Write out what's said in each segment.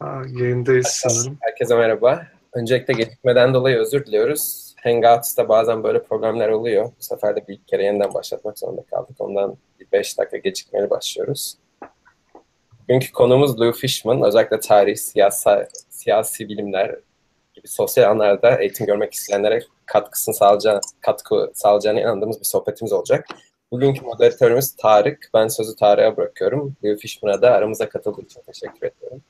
Ha, yayındayız sanırım. Herkese merhaba. Öncelikle gecikmeden dolayı özür diliyoruz. Hangouts'ta bazen böyle problemler oluyor. Bu sefer de bir kere yeniden başlatmak zorunda kaldık. Ondan bir 5 dakika gecikmeli başlıyoruz. Bugünkü konumuz Lou Fishman. Özellikle tarih, siyasi, siyasi bilimler gibi sosyal alanlarda eğitim görmek isteyenlere katkısını sağlayacağını, katkı sağlayacağına inandığımız bir sohbetimiz olacak. Bugünkü moderatörümüz Tarık. Ben sözü Tarık'a bırakıyorum. Lou Fishman'a da aramıza katıldığı için teşekkür ediyorum.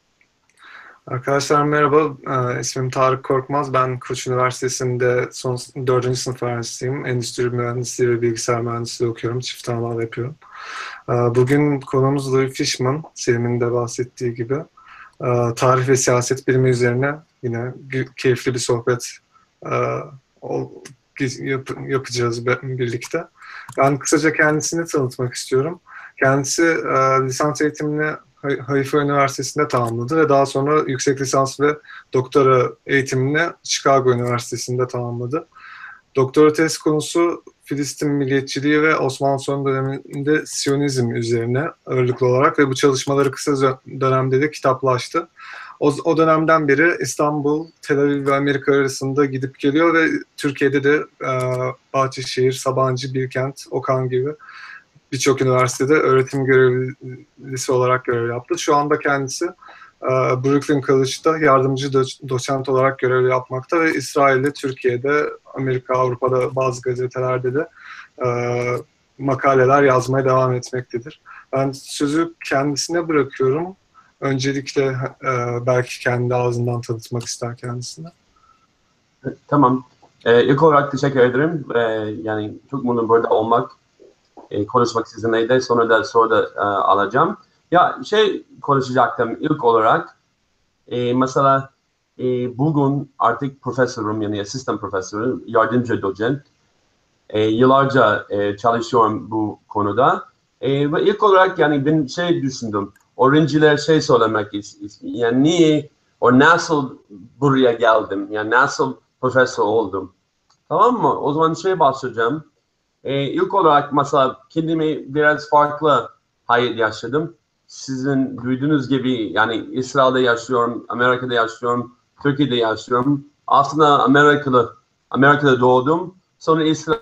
Arkadaşlar merhaba, ee, ismim Tarık Korkmaz. Ben Koç Üniversitesi'nde son 4. sınıf öğrencisiyim. Endüstri mühendisliği ve bilgisayar mühendisliği okuyorum. Çift anadal yapıyorum. Ee, bugün konumuz Louis Fishman, Selim'in de bahsettiği gibi. Ee, tarih ve siyaset bilimi üzerine yine keyifli bir sohbet yapacağız birlikte. Ben kısaca kendisini tanıtmak istiyorum. Kendisi lisans eğitimini Haifa Üniversitesi'nde tamamladı ve daha sonra yüksek lisans ve doktora eğitimini Chicago Üniversitesi'nde tamamladı. Doktora tez konusu Filistin milliyetçiliği ve Osmanlı son döneminde Siyonizm üzerine ağırlıklı olarak ve bu çalışmaları kısa dönemde de kitaplaştı. O, o dönemden beri İstanbul, Tel Aviv ve Amerika arasında gidip geliyor ve Türkiye'de de e, Bahçeşehir, Sabancı, Bilkent, Okan gibi birçok üniversitede öğretim görevlisi olarak görev yaptı. Şu anda kendisi e, Brooklyn College'da yardımcı doçent olarak görev yapmakta ve İsrail'de, Türkiye'de, Amerika, Avrupa'da bazı gazetelerde de e, makaleler yazmaya devam etmektedir. Ben sözü kendisine bırakıyorum. Öncelikle e, belki kendi ağzından tanıtmak ister kendisine. Tamam. Ee, ilk olarak teşekkür ederim. Ee, yani çok mutluyum burada olmak e, konuşmak sizinle sonra da soru da e, alacağım. Ya şey konuşacaktım ilk olarak e, mesela e, bugün artık profesörüm yani asistan profesörüm, yardımcı doçent. E, yıllarca e, çalışıyorum bu konuda. E, ve ilk olarak yani ben şey düşündüm. Öğrenciler şey söylemek istiyorum. Yani niye o nasıl buraya geldim? Yani nasıl profesör oldum? Tamam mı? O zaman şey bahsedeceğim. E, ilk olarak mesela kendimi biraz farklı hayat yaşadım. Sizin duyduğunuz gibi yani İsrail'de yaşıyorum, Amerika'da yaşıyorum, Türkiye'de yaşıyorum. Aslında Amerika'da Amerika'da doğdum. Sonra İsrail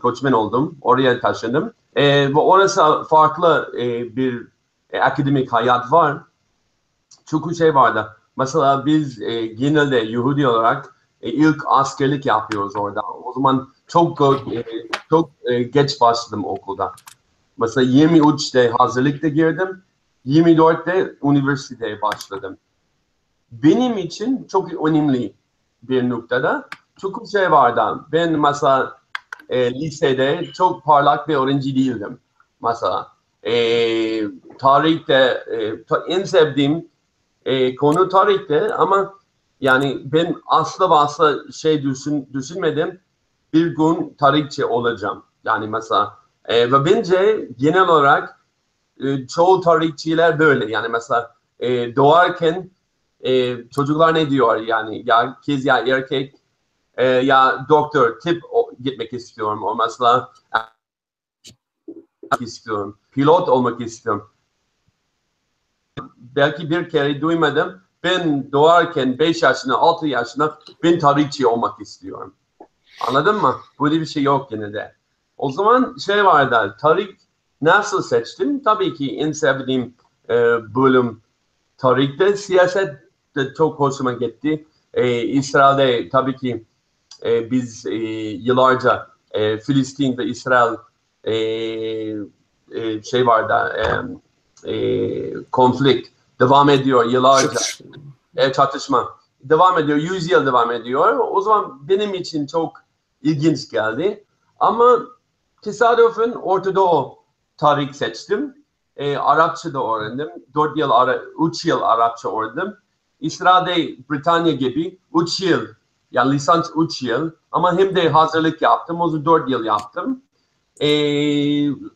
koçmen oldum. Oraya taşındım. E, ve orası farklı e, bir e, akademik hayat var. Çünkü şey vardı. Mesela biz e, genelde Yahudi olarak e, ilk askerlik yapıyoruz orada. O zaman çok e, çok e, geç başladım okulda. Mesela 23'te hazırlıkta girdim. 24'te üniversiteye başladım. Benim için çok önemli bir noktada. Çünkü şey vardı. Ben mesela e, lisede çok parlak bir öğrenci değildim. Mesela e, tarihte e, en sevdiğim e, konu tarihte ama yani ben asla asla şey düşün, düşünmedim. Bir gün tarihçi olacağım. Yani mesela e, ve bence genel olarak e, çoğu tarihçiler böyle. Yani mesela e, doğarken e, çocuklar ne diyor yani ya kız ya erkek e, ya doktor tip o, gitmek istiyorum. O mesela istiyorum. Pilot olmak istiyorum. Belki bir kere duymadım ben doğarken 5 yaşında, 6 yaşında ben tarihçi olmak istiyorum. Anladın mı? Böyle bir şey yok yine de. O zaman şey vardı, tarih nasıl seçtim? Tabii ki en sevdiğim e, bölüm tarihte. Siyaset de çok hoşuma gitti. E, İsrail'de tabii ki e, biz e, yıllarca e, Filistin ve İsrail e, e, şey vardı, e, e, konflikt devam ediyor yıllarca. Çatışma. E, çatışma. Devam ediyor, yüz yıl devam ediyor. O zaman benim için çok ilginç geldi. Ama tesadüfen Orta Doğu tarih seçtim. E, Arapça da öğrendim. Dört yıl, ara, üç yıl Arapça öğrendim. İsrail'de Britanya gibi üç yıl, yani lisans üç yıl. Ama hem de hazırlık yaptım. O zaman dört yıl yaptım. E,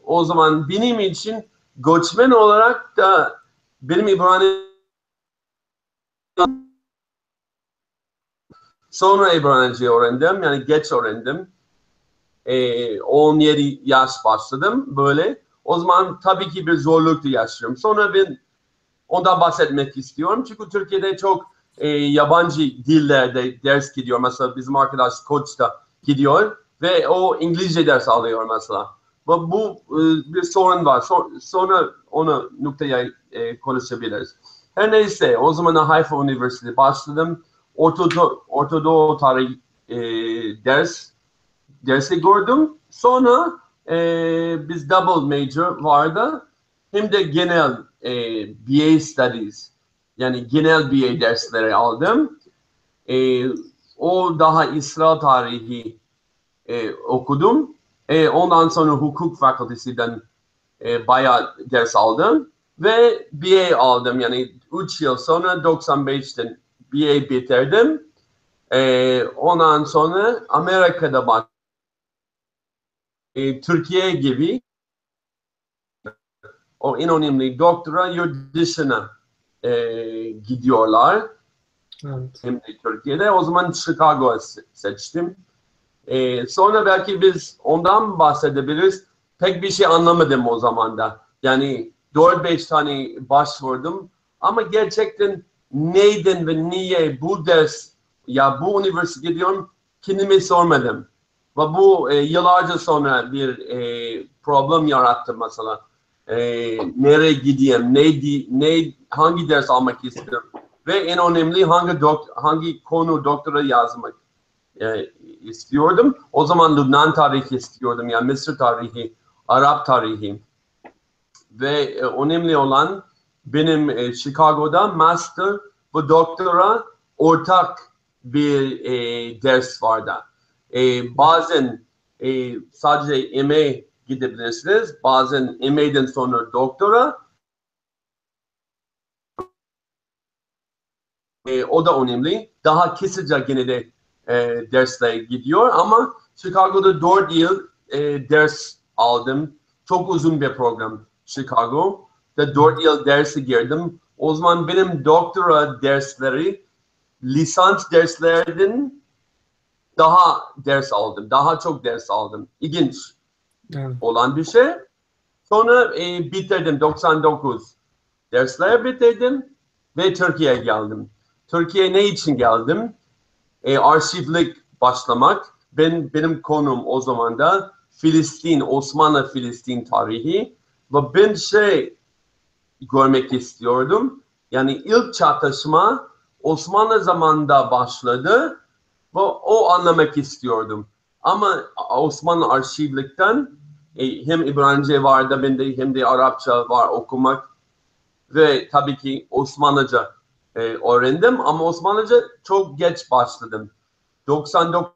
o zaman benim için göçmen olarak da benim İbrani sonra İbranice öğrendim. Yani geç öğrendim. E, 17 yaş başladım böyle. O zaman tabii ki bir zorluk da yaşıyorum. Sonra ben ondan bahsetmek istiyorum. Çünkü Türkiye'de çok e, yabancı dillerde ders gidiyor. Mesela bizim arkadaş Koç da gidiyor ve o İngilizce ders alıyor mesela. Ve bu e, bir sorun var. So, sonra onu noktaya e, konuşabiliriz. Her neyse o zaman Haifa Üniversitesi başladım. Ortodo, Ortodo tarih e, ders dersi gördüm. Sonra e, biz double major vardı. Hem de genel e, BA studies yani genel BA dersleri aldım. E, o daha İsrail tarihi e, okudum. E, ondan sonra hukuk fakültesinden e, bayağı ders aldım ve BA aldım. Yani 3 yıl sonra 95'ten BA bitirdim. E, ondan sonra Amerika'da bak e, Türkiye gibi o en önemli doktora yurt dışına e, gidiyorlar. Evet. Hem de Türkiye'de. O zaman Chicago seçtim. E, sonra belki biz ondan bahsedebiliriz. Pek bir şey anlamadım o zaman da. Yani 4-5 tane başvurdum. Ama gerçekten neyden ve niye bu ders ya bu üniversite gidiyorum kendime sormadım. Ve bu e, yıllarca sonra bir e, problem yarattı mesela. E, nereye gideyim, ne, ne, hangi ders almak istiyorum ve en önemli hangi dok, hangi konu doktora yazmak e, istiyordum. O zaman Lübnan tarihi istiyordum, yani Mısır tarihi, Arap tarihi. Ve e, önemli olan benim e, Chicago'da master ve doktora ortak bir e, ders vardı. E, bazen e, sadece MA gidebilirsiniz, bazen MA'den sonra doktora. E, o da önemli. Daha kısaca gene de e, dersle gidiyor ama Chicago'da 4 yıl e, ders aldım. Çok uzun bir program Chicago. Da 4 yıl dersi girdim. O zaman benim doktora dersleri lisans derslerden daha ders aldım. Daha çok ders aldım. İlginç Evet. olan bir şey. Sonra e, bitirdim 99 dersler bitirdim ve Türkiye'ye geldim. Türkiye'ye ne için geldim? E, arşivlik başlamak. Ben benim konum o zaman da Filistin, Osmanlı Filistin tarihi ve ben şey görmek istiyordum. Yani ilk çatışma Osmanlı zamanında başladı ve o anlamak istiyordum. Ama Osmanlı arşivlikten e, hem İbranice vardı ben de hem de Arapça var okumak ve tabii ki Osmanlıca e, öğrendim ama Osmanlıca çok geç başladım. 99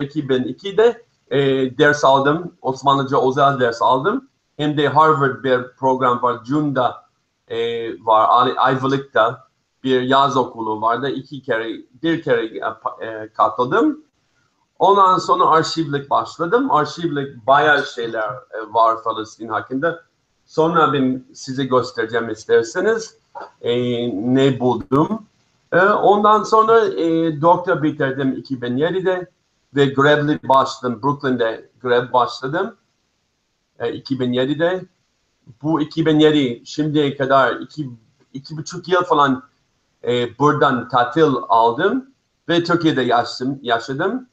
2002'de e, ders aldım. Osmanlıca özel ders aldım. Hem de Harvard bir program var. June'da e, var. Ay- Ayvalık'ta bir yaz okulu vardı. İki kere, bir kere e, e, katıldım. Ondan sonra arşivlik başladım. Arşivlik bayağı şeyler e, var Filistin hakkında. Sonra ben size göstereceğim isterseniz e, ne buldum. E, ondan sonra e, doktor bitirdim 2007'de ve grevli başladım. Brooklyn'de grev başladım. E, 2007'de. Bu 2007 şimdiye kadar iki, iki buçuk yıl falan e, buradan tatil aldım ve Türkiye'de yaşadım. yaşadım.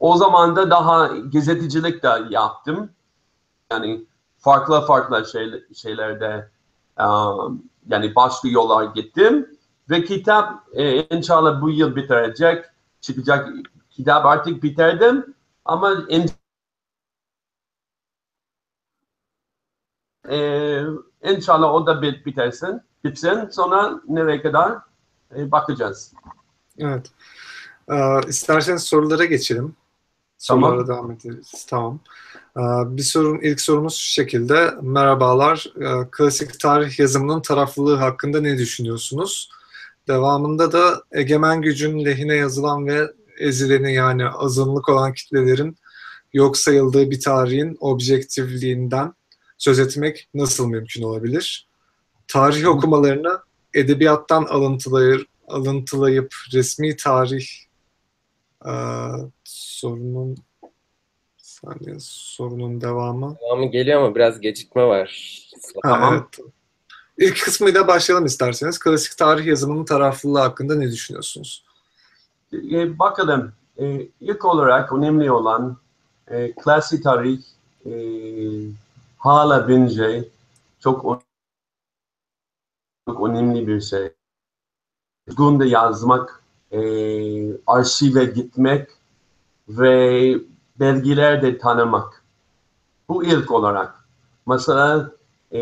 O zaman da daha gazetecilik de yaptım. Yani farklı farklı şey, şeylerde um, yani başka yollar gittim. Ve kitap e, inşallah bu yıl bitirecek. Çıkacak kitap artık bitirdim. Ama e, inşallah o da bit, bitersin. Bitsin. Sonra nereye kadar e, bakacağız. Evet. Ee, isterseniz sorulara geçelim. Tamam. Sorulara devam ederiz. Tamam. Ee, bir sorun, ilk sorumuz şu şekilde. Merhabalar. Ee, klasik tarih yazımının taraflılığı hakkında ne düşünüyorsunuz? Devamında da egemen gücün lehine yazılan ve ezileni yani azınlık olan kitlelerin yok sayıldığı bir tarihin objektifliğinden söz etmek nasıl mümkün olabilir? Tarih okumalarını edebiyattan alıntılayır, alıntılayıp resmi tarih Ee, sorunun saniye sorunun devamı. Devamı geliyor ama biraz gecikme var. Ha, Tamam. evet. İlk kısmıyla başlayalım isterseniz. Klasik tarih yazımının taraflılığı hakkında ne düşünüyorsunuz? E, bakalım. E, ilk olarak önemli olan e, klasik tarih e, hala bence çok, çok önemli bir şey. Günde yazmak, e, arşive gitmek ve belgeler de tanımak. Bu ilk olarak. Mesela e,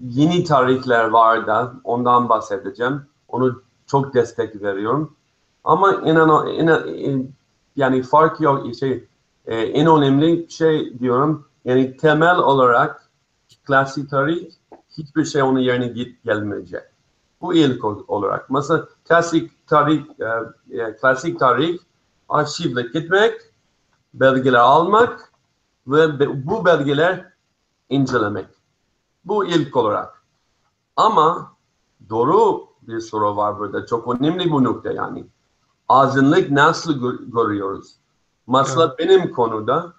yeni tarihler var da ondan bahsedeceğim. Onu çok destek veriyorum. Ama inan, inan yani fark yok şey e, en önemli şey diyorum yani temel olarak klasik tarih hiçbir şey onun yerine git gelmeyecek. Bu ilk ol- olarak. Mesela klasik tarih e, e, klasik tarih arşivle gitmek, belgeler almak ve bu belgeler incelemek. Bu ilk olarak. Ama doğru bir soru var burada. Çok önemli bu nokta yani azınlık nasıl gör- görüyoruz? Mesela benim konuda,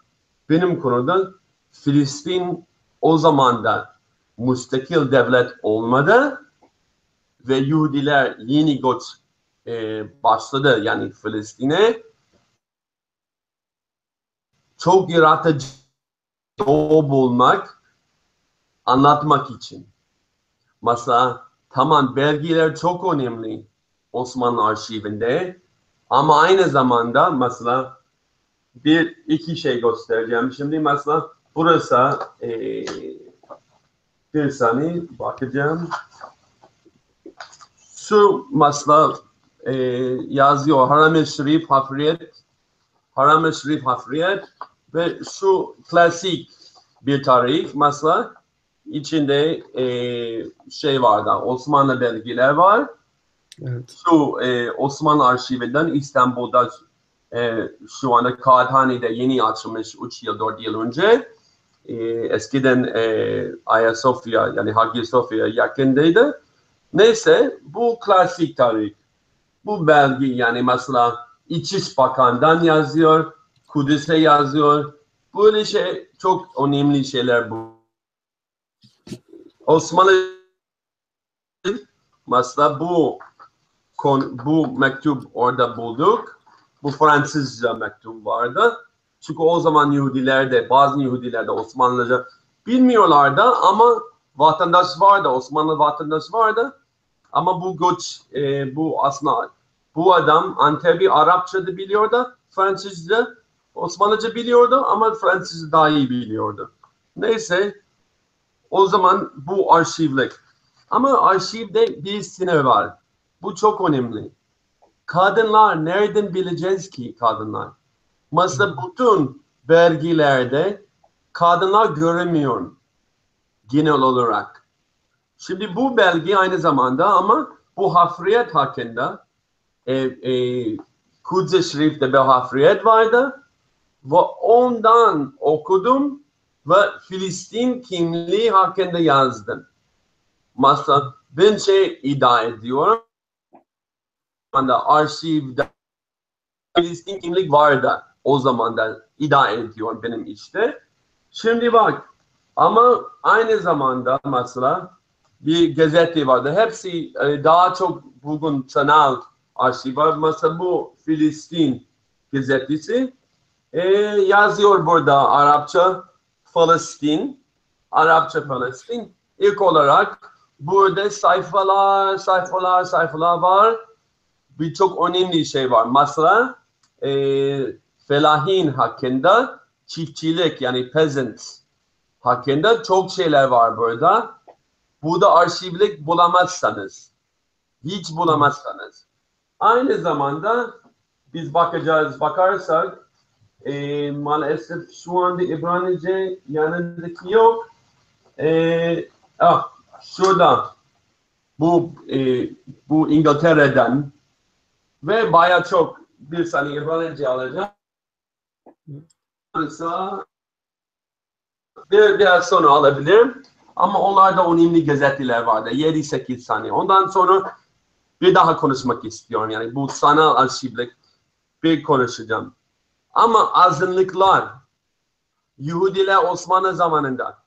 benim konuda Filistin o zaman da müstakil devlet olmadı ve Yahudiler yeni göç e, başladı yani Filistin'e. Çok yaratıcı doğu bulmak, anlatmak için. Mesela tamam belgeler çok önemli Osmanlı arşivinde ama aynı zamanda mesela bir iki şey göstereceğim. Şimdi mesela burası e, bir saniye bakacağım. Şu mesela e, yazıyor Haram-ı Şerif Hafriyet Haram-ı Şerif Hafriyet ve şu klasik bir tarih mesela içinde e, şey var da Osmanlı belgeler var Evet. şu e, Osmanlı arşivinden İstanbul'da e, şu anda Kağıthane'de yeni açılmış 3 yıl 4 yıl önce e, eskiden e, Ayasofya yani Hagia Sophia yakındaydı. Neyse bu klasik tarih. Bu belge yani mesela İçiş Bakan'dan yazıyor, Kudüs'e yazıyor. Böyle şey çok önemli şeyler bu. Osmanlı mesela bu kon, bu mektup orada bulduk. Bu Fransızca mektup vardı. Çünkü o zaman Yahudiler bazı Yahudiler Osmanlıca bilmiyorlardı ama vatandaş vardı, Osmanlı vatandaş vardı. Ama bu göç, e, bu aslında bu adam Antebi Arapça da biliyordu, Fransızca, Osmanlıca biliyordu ama Fransızca daha iyi biliyordu. Neyse, o zaman bu arşivlik. Ama arşivde bir sınır var. Bu çok önemli. Kadınlar nereden bileceğiz ki kadınlar? Mesela bütün belgelerde kadınlar göremiyor genel olarak. Şimdi bu belge aynı zamanda ama bu hafriyet hakkında e, e, Kudüs-i Şerif'te bir hafriyet vardı ve ondan okudum ve Filistin kimliği hakkında yazdım. Mesela ben şey iddia ediyorum anda arşivde Filistin kimlik vardı o zaman da iddia ediyor benim işte. Şimdi bak ama aynı zamanda mesela bir gazete vardı. Hepsi e, daha çok bugün sanal arşiv var. Mesela bu Filistin gazetesi e, yazıyor burada Arapça Filistin, Arapça Filistin. İlk olarak burada sayfalar, sayfalar, sayfalar var birçok önemli şey var. Mesela e, felahin hakkında çiftçilik yani peasant hakkında çok şeyler var burada. Burada arşivlik bulamazsanız, hiç bulamazsanız. Aynı zamanda biz bakacağız, bakarsak e, maalesef şu anda İbranice yanındaki yok. E, ah, şurada bu e, bu İngiltere'den ve baya çok bir saniye İbranice alacağım. Mesela bir, biraz sonra alabilirim. Ama onlarda önemli gazeteler vardı. 7-8 saniye. Ondan sonra bir daha konuşmak istiyorum. Yani bu sanal arşivlik bir konuşacağım. Ama azınlıklar Yahudiler Osmanlı zamanında,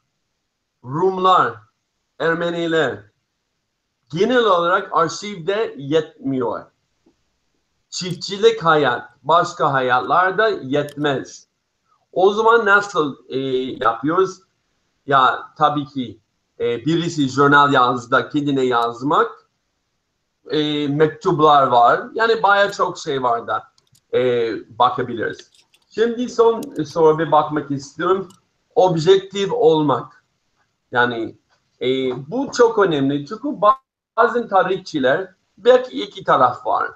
Rumlar, Ermeniler genel olarak arşivde yetmiyor. Çiftçilik hayat, başka hayatlarda yetmez. O zaman nasıl e, yapıyoruz? Ya tabii ki e, birisi jurnal yazdı, kendine yazmak, e, mektuplar var. Yani baya çok şey var da e, bakabiliriz. Şimdi son soru bir bakmak istiyorum. Objektif olmak. Yani e, bu çok önemli. Çünkü bazı tarihçiler belki iki taraf var.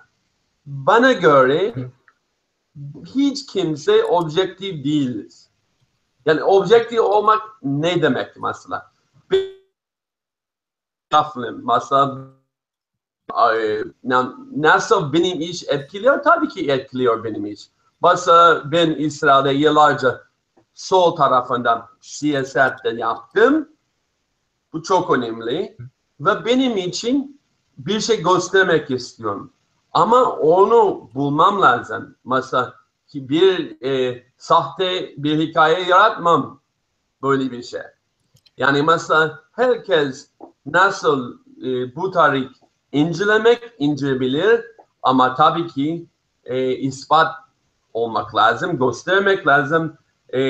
Bana göre hiç kimse objektif değiliz. Yani objektif olmak ne demek mesela? Bir mesela nasıl benim iş etkiliyor? Tabii ki etkiliyor benim iş. Mesela ben İsrail'de yıllarca sol tarafından siyasette yaptım. Bu çok önemli. Ve benim için bir şey göstermek istiyorum. Ama onu bulmam lazım. Mesela bir e, sahte bir hikaye yaratmam böyle bir şey. Yani mesela herkes nasıl e, bu tarih incelemek incelebilir ama tabii ki e, ispat olmak lazım, göstermek lazım e,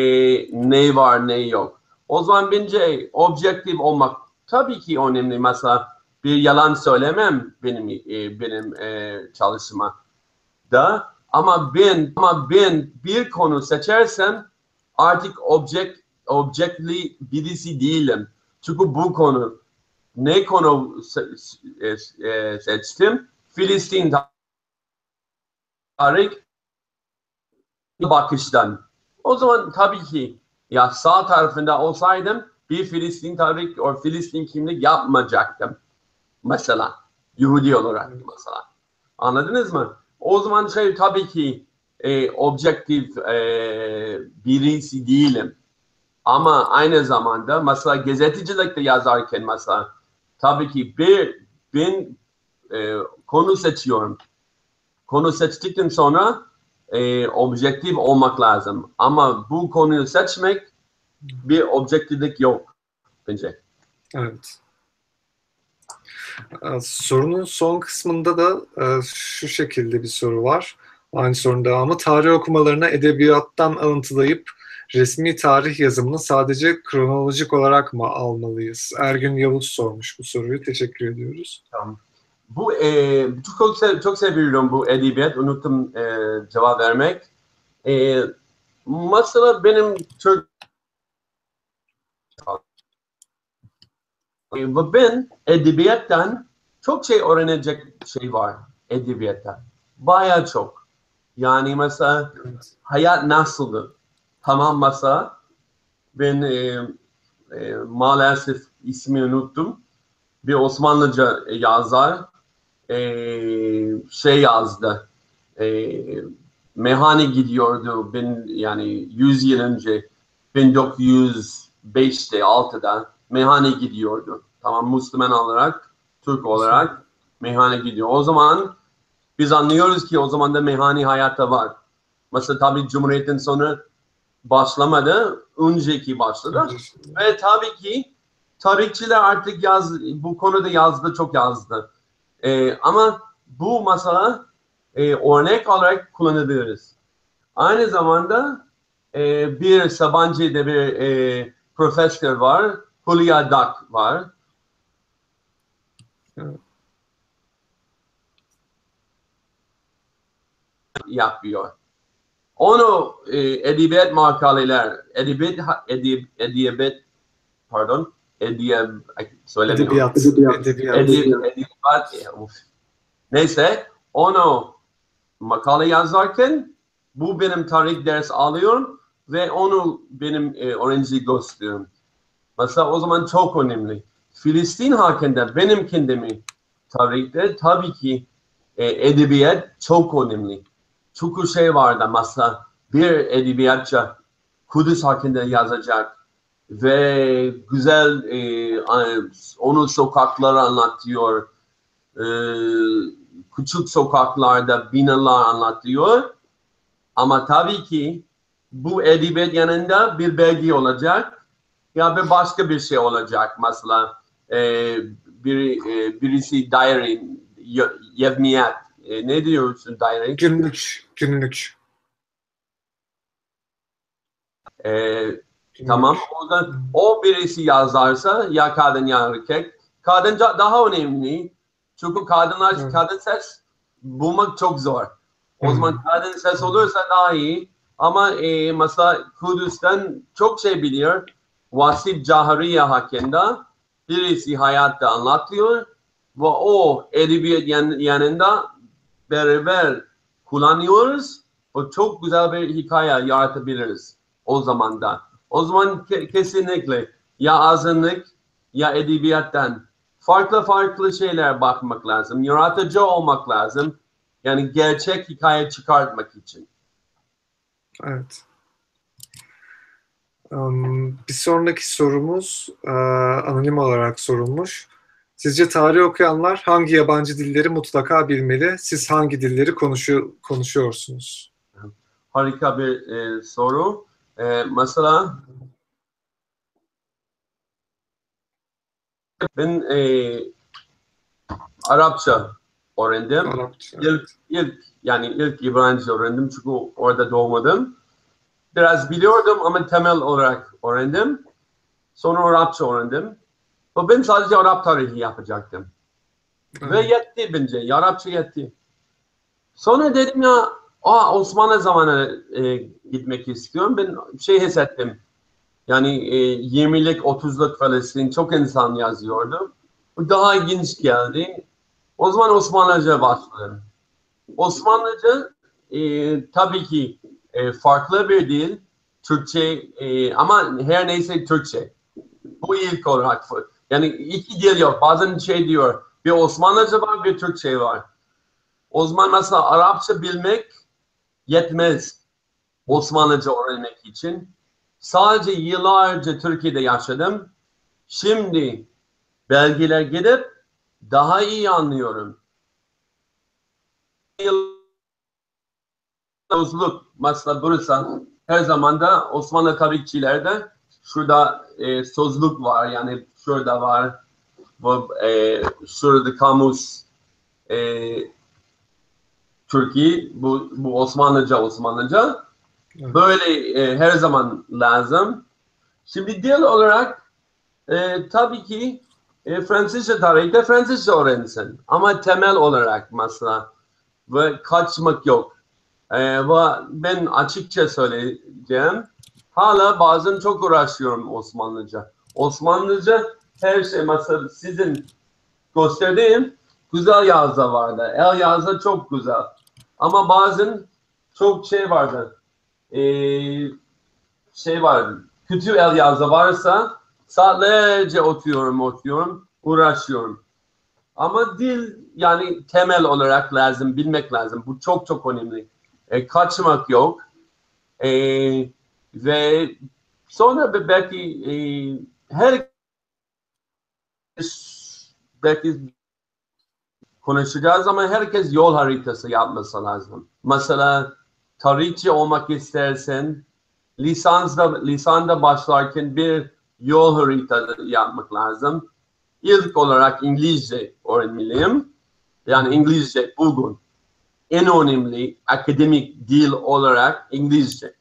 ne var ne yok. O zaman bence objektif olmak tabii ki önemli. Mesela bir yalan söylemem benim e, benim e, çalışma da ama ben ama ben bir konu seçersem artık object objectly birisi değilim. Çünkü bu konu ne konu se, e, e, seçtim? Filistin tarih bakıştan. O zaman tabii ki ya sağ tarafında olsaydım bir Filistin tarih o Filistin kimlik yapmayacaktım. Mesela Yahudi olarak mesela. Anladınız mı? O zaman şey tabii ki e, objektif e, birisi değilim. Ama aynı zamanda mesela gazetecilikte yazarken mesela tabii ki bir ben e, konu seçiyorum. Konu seçtikten sonra e, objektif olmak lazım. Ama bu konuyu seçmek bir objektiflik yok bence. Evet. Ee, sorunun son kısmında da e, şu şekilde bir soru var. Aynı sorunun devamı. Tarih okumalarına edebiyattan alıntılayıp resmi tarih yazımını sadece kronolojik olarak mı almalıyız? Ergün Yavuz sormuş bu soruyu. Teşekkür ediyoruz. Tamam. Bu e, çok, çok, çok seviyorum bu edebiyat. Unuttum e, cevap vermek. E, mesela benim Türk ve ben edebiyattan çok şey öğrenecek şey var edebiyattan. Baya çok. Yani mesela hayat nasıldı? Tamam mesela ben e, e, maalesef ismi unuttum. Bir Osmanlıca yazar e, şey yazdı. E, mehane gidiyordu ben yani 100 yıl önce 1905'te 6'da mehane gidiyordu. Tamam Müslüman olarak, Türk olarak mehane gidiyor. O zaman biz anlıyoruz ki o zaman da mehani hayatta var. Mesela tabii Cumhuriyet'in sonra başlamadı, önceki başladı. Ve tabii ki tarihçiler artık yaz, bu konuda yazdı, çok yazdı. Ee, ama bu masala e, örnek olarak kullanabiliriz. Aynı zamanda e, bir Sabancı'da bir e, profesör var, Hulya Dak var. Yapıyor. Onu e, edebiyat makaleler, edebiyat, edeb, edebiyat, pardon, edebiyat. Edebiyat. Edebiyat. Edebiyat. edebiyat Neyse, onu makale yazarken bu benim tarih ders alıyorum ve onu benim e, öğrenci gösteriyorum. Mesela o zaman çok önemli. Filistin hakkında benim kendimi tarihte tabii ki e, edebiyat çok önemli. Çünkü şey vardı mesela bir edebiyatçı Kudüs hakkında yazacak ve güzel e, onun sokakları anlatıyor. E, küçük sokaklarda binalar anlatıyor. Ama tabii ki bu edebiyat yanında bir belge olacak ya bir başka bir şey olacak. Mesela e, bir, e, birisi diary, y- yevmiyat. E, ne diyorsun diary? Günlük, günlük. E, günlük. Tamam. O, da, o birisi yazarsa ya kadın ya erkek. Kadın da- daha önemli. Çünkü kadınlar Evet. kadın ses bulmak çok zor. O Hı. zaman kadın ses olursa daha iyi. Ama e, mesela Kudüs'ten çok şey biliyor. Vasip Cahriye hakkında birisi hayatta anlatıyor ve o edebiyat yan- yanında beraber kullanıyoruz. O çok güzel bir hikaye yaratabiliriz o zamanda. O zaman ke- kesinlikle ya azınlık ya edebiyattan farklı farklı şeyler bakmak lazım. Yaratıcı olmak lazım. Yani gerçek hikaye çıkartmak için. Evet. Bir sonraki sorumuz e, anonim olarak sorulmuş. Sizce tarih okuyanlar hangi yabancı dilleri mutlaka bilmeli? Siz hangi dilleri konuşuyor, konuşuyorsunuz? Harika bir e, soru. E, mesela ben e, Arapça öğrendim. Arapça. İlk, ilk yani ilk İbranice öğrendim çünkü orada doğmadım. Biraz biliyordum ama temel olarak öğrendim. Sonra Arapça öğrendim. Ve ben sadece Arap tarihi yapacaktım. Ve yetti bence. Arapça yetti. Sonra dedim ya Aa, Osmanlı zamanı e, gitmek istiyorum. Ben şey hissettim. Yani e, 20'lik 30'luk Filistin çok insan yazıyordu. Bu daha ilginç geldi. O zaman Osmanlıca başladım. Osmanlıca e, tabii ki e, farklı bir dil. Türkçe e, ama her neyse Türkçe. Bu ilk olarak. Yani iki dil yok. Bazen şey diyor. Bir Osmanlıca var bir Türkçe var. O zaman mesela Arapça bilmek yetmez Osmanlıca öğrenmek için. Sadece yıllarca Türkiye'de yaşadım. Şimdi belgeler gidip daha iyi anlıyorum. Sözlük mesela burası her zaman da Osmanlı tarihçilerde şurada e, sözlük var yani şurada var bu e, şurada kamus e, Türkiye bu, bu Osmanlıca Osmanlıca Evet. böyle e, her zaman lazım. Şimdi dil olarak e, tabii ki e, Fransızca tarihte Fransızca öğrensin. Ama temel olarak mesela ve kaçmak yok. E, ve ben açıkça söyleyeceğim. Hala bazen çok uğraşıyorum Osmanlıca. Osmanlıca her şey mesela sizin gösterdiğim güzel yazda vardı. El yazda çok güzel. Ama bazen çok şey vardı. Ee, şey vardı. Kötü el yazda varsa saatlerce oturuyorum, oturuyorum, uğraşıyorum. Ama dil yani temel olarak lazım, bilmek lazım. Bu çok çok önemli. E, kaçmak yok. E, ve sonra be- belki e, her belki konuşacağız ama herkes yol haritası yapması lazım. Mesela tarihçi olmak istersen lisansda lisanda başlarken bir yol haritası yapmak lazım. İlk olarak İngilizce öğrenmeliyim. Yani İngilizce bugün en önemli akademik dil olarak İngilizce.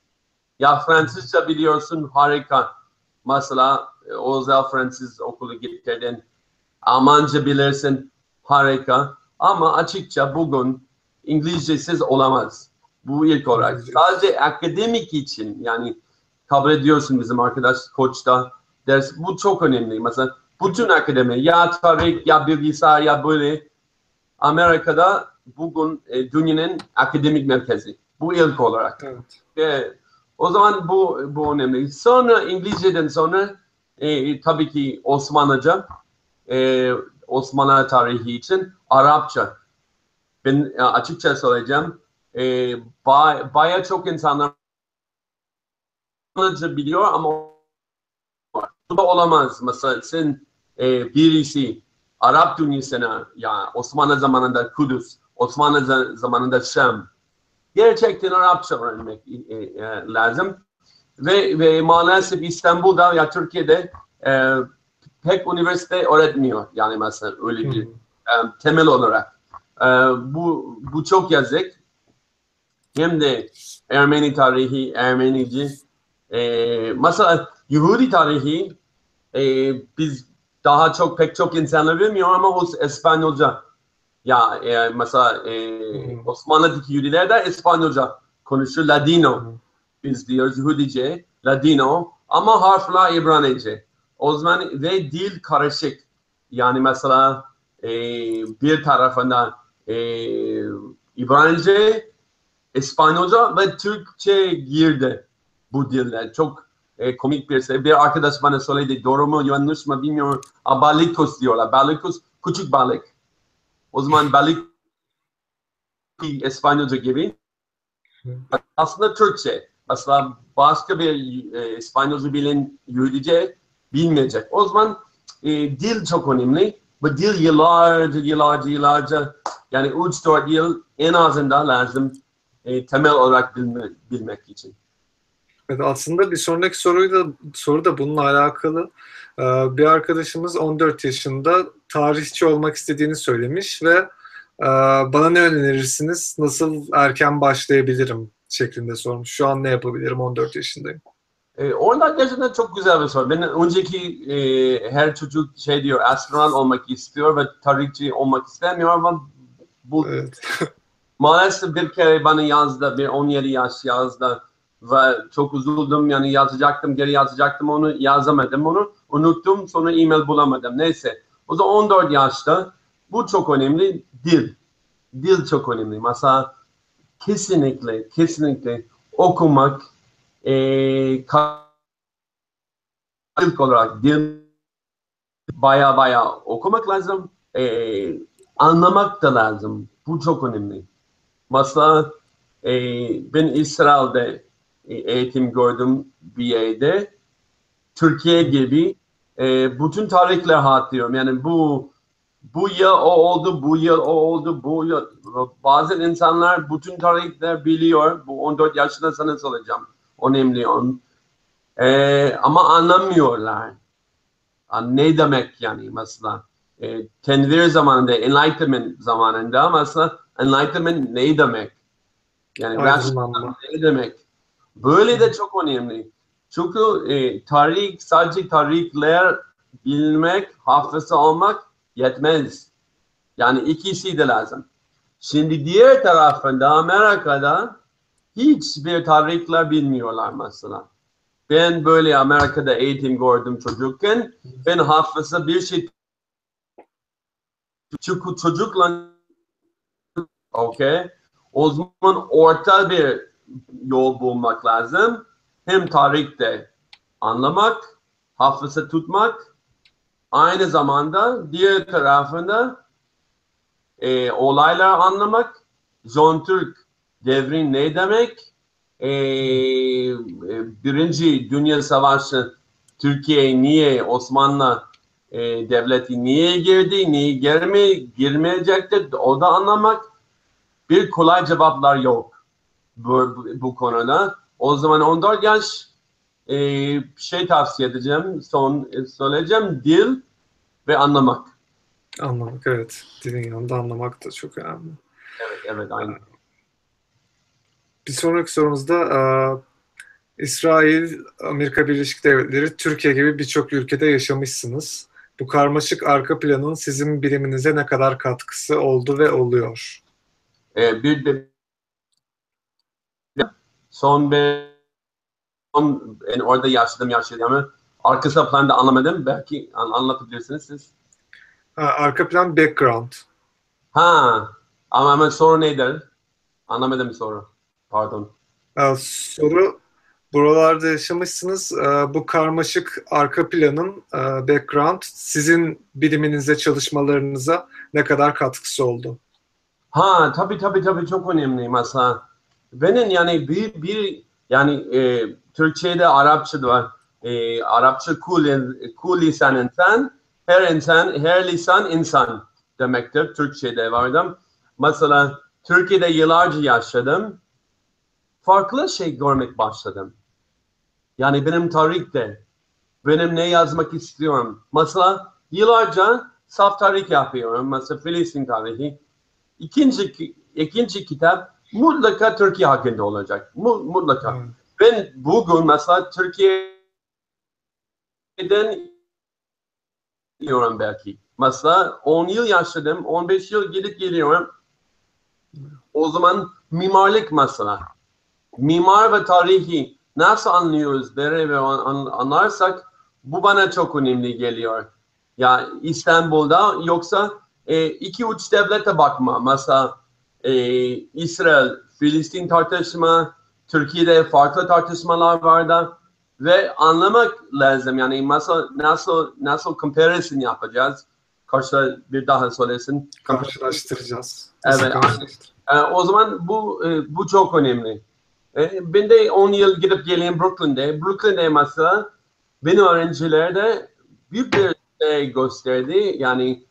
Ya Fransızca biliyorsun harika. Mesela e, özel Fransız okulu gittirdin. Almanca bilirsin harika. Ama açıkça bugün İngilizcesiz olamaz. Bu ilk olarak. Sadece akademik için yani kabul ediyorsun bizim arkadaş koçta ders. Bu çok önemli. Mesela bütün akademi ya tarih ya bilgisayar ya böyle Amerika'da bugün e, dünyanın akademik merkezi. Bu ilk olarak. Evet. E, o zaman bu bu önemli. Sonra İngilizceden sonra e, tabii ki Osmanlıca, e, Osmanlı tarihi için Arapça. Ben e, açıkça söyleyeceğim. E, bay, baya çok insanlar Osmanlıca biliyor ama bu da olamaz. Mesela sen e, birisi Arap dünyasına ya Osmanlı zamanında Kudüs, Osmanlı za- zamanında Şam gerçekten Arapça öğrenmek e, e, lazım. Ve, ve maalesef İstanbul'da ya Türkiye'de e, pek üniversite öğretmiyor. Yani mesela öyle bir e, temel olarak. E, bu, bu çok yazık. Hem de Ermeni tarihi, Ermenici. E, mesela Yahudi tarihi e, biz daha çok pek çok insanlar bilmiyor ama o İspanyolca. Ya e, mesela e. Osmanlı'daki Yahudiler de İspanyolca konuşuyor. Ladino. Biz diyoruz Yahudice, Ladino ama harfler İbranice. O zaman ve dil karışık. Yani mesela e, bir tarafında e, İbranice, İspanyolca ve Türkçe girdi bu diller. Çok e, komik bir şey. Bir arkadaş bana söyledi. Doğru mu yanlış mı bilmiyorum. A, Balikos diyorlar. Balikos küçük balık. O zaman balık İspanyolca gibi. Aslında Türkçe. Mesela başka bir e, İspanyolca bilen Yahudice bilmeyecek. O zaman e, dil çok önemli. Bu dil yıllarca, yıllarca, yıllarca yani 3-4 yıl en azından lazım e, temel olarak bilme, bilmek için. Evet, aslında bir sonraki soruyu da soru da bununla alakalı. Ee, bir arkadaşımız 14 yaşında tarihçi olmak istediğini söylemiş ve e, bana ne önerirsiniz, nasıl erken başlayabilirim şeklinde sormuş. Şu an ne yapabilirim 14 yaşındayım. E, orada gerçekten çok güzel bir soru. Ben önceki e, her çocuk şey diyor, astronot olmak istiyor ve tarihçi olmak istemiyor ama bu Evet. maalesef bir kere bana yazdı, bir 17 yaş yazdı ve çok üzüldüm yani yazacaktım, geri yazacaktım onu yazamadım onu, unuttum sonra e-mail bulamadım neyse. O zaman 14 yaşta bu çok önemli, dil. Dil çok önemli. Mesela kesinlikle, kesinlikle okumak, e, ilk olarak dil baya baya okumak lazım, e, anlamak da lazım. Bu çok önemli. Mesela e, ben İsrail'de e, eğitim gördüm BA'de. Türkiye gibi e, bütün tarihler hatırlıyorum. Yani bu bu yıl o oldu, bu yıl o oldu, bu yıl. Bazı insanlar bütün tarihler biliyor. Bu 14 yaşında sana soracağım. Önemli on. E, ama anlamıyorlar. Ne demek yani mesela? E, Tenvir zamanında, Enlightenment zamanında mesela Enlightenment ne demek? Yani rasyonel ne demek? Böyle de çok önemli. Çünkü e, tarih sadece tarihler bilmek, hafıza olmak yetmez. Yani ikisi de lazım. Şimdi diğer tarafında Amerika'da hiçbir tarihler bilmiyorlar mesela. Ben böyle Amerika'da eğitim gördüm çocukken. Ben hafıza bir şey çünkü çocukla okay, o zaman orta bir yol bulmak lazım. Hem tarihte anlamak, hafıza tutmak, aynı zamanda diğer tarafında e, olaylar anlamak, John Türk devrin ne demek, e, e, Birinci Dünya Savaşı Türkiye niye Osmanlı e, devleti niye girdi, niye girme, girmeyecekti o da anlamak. Bir kolay cevaplar yok bu, bu, bu konuda. O zaman 14 yaş e, şey tavsiye edeceğim, son e, söyleyeceğim dil ve anlamak. Anlamak evet. Dilin yanında anlamak da çok önemli. Evet, evet aynı. Bir sonraki sorumuzda e, İsrail, Amerika Birleşik Devletleri, Türkiye gibi birçok ülkede yaşamışsınız. Bu karmaşık arka planın sizin biliminize ne kadar katkısı oldu ve oluyor? E, bir de son bir son, yani orada yaşadım yaşadığımı arkası planda anlamadım. Belki an, anlatabilirsiniz siz. Ha, arka plan background. Ha ama, ama soru nedir? Anlamadım soru. Pardon. E, soru buralarda yaşamışsınız. E, bu karmaşık arka planın e, background sizin biliminize, çalışmalarınıza ne kadar katkısı oldu? Ha tabii tabii tabii çok önemli mesela. Benim yani bir bir yani e, Türkçe'de Arapça var. E, Arapça kul, kul lisan insan, her insan, her lisan insan demektir. Türkçe'de vardım. Mesela Türkiye'de yıllarca yaşadım. farklı şey görmek başladım. Yani benim tarihte, benim ne yazmak istiyorum. Mesela yıllarca saf tarih yapıyorum. Mesela Filistin tarihi. İkinci, ikinci kitap mutlaka Türkiye hakkında olacak. Mu- Mutlaka. Evet. Ben bugün mesela Türkiye'den diyorum belki. Mesela 10 yıl yaşadım, 15 yıl gidip geliyorum. O zaman mimarlık mesela. Mimar ve tarihi nasıl anlıyoruz, ve an- an- anlarsak bu bana çok önemli geliyor. Ya İstanbul'da yoksa e, iki uç devlete bakma. Mesela e, İsrail, Filistin tartışma, Türkiye'de farklı tartışmalar vardı ve anlamak lazım. Yani nasıl nasıl nasıl comparison yapacağız? Karşı bir daha söylesin. Karşılaştıracağız. Evet, Nasıl aynen. karşılaştır- Ee, o zaman bu e, bu çok önemli. E, ben de 10 yıl gidip geleyim Brooklyn'de. Brooklyn'de mesela benim öğrenciler de büyük bir şey gösterdi. Yani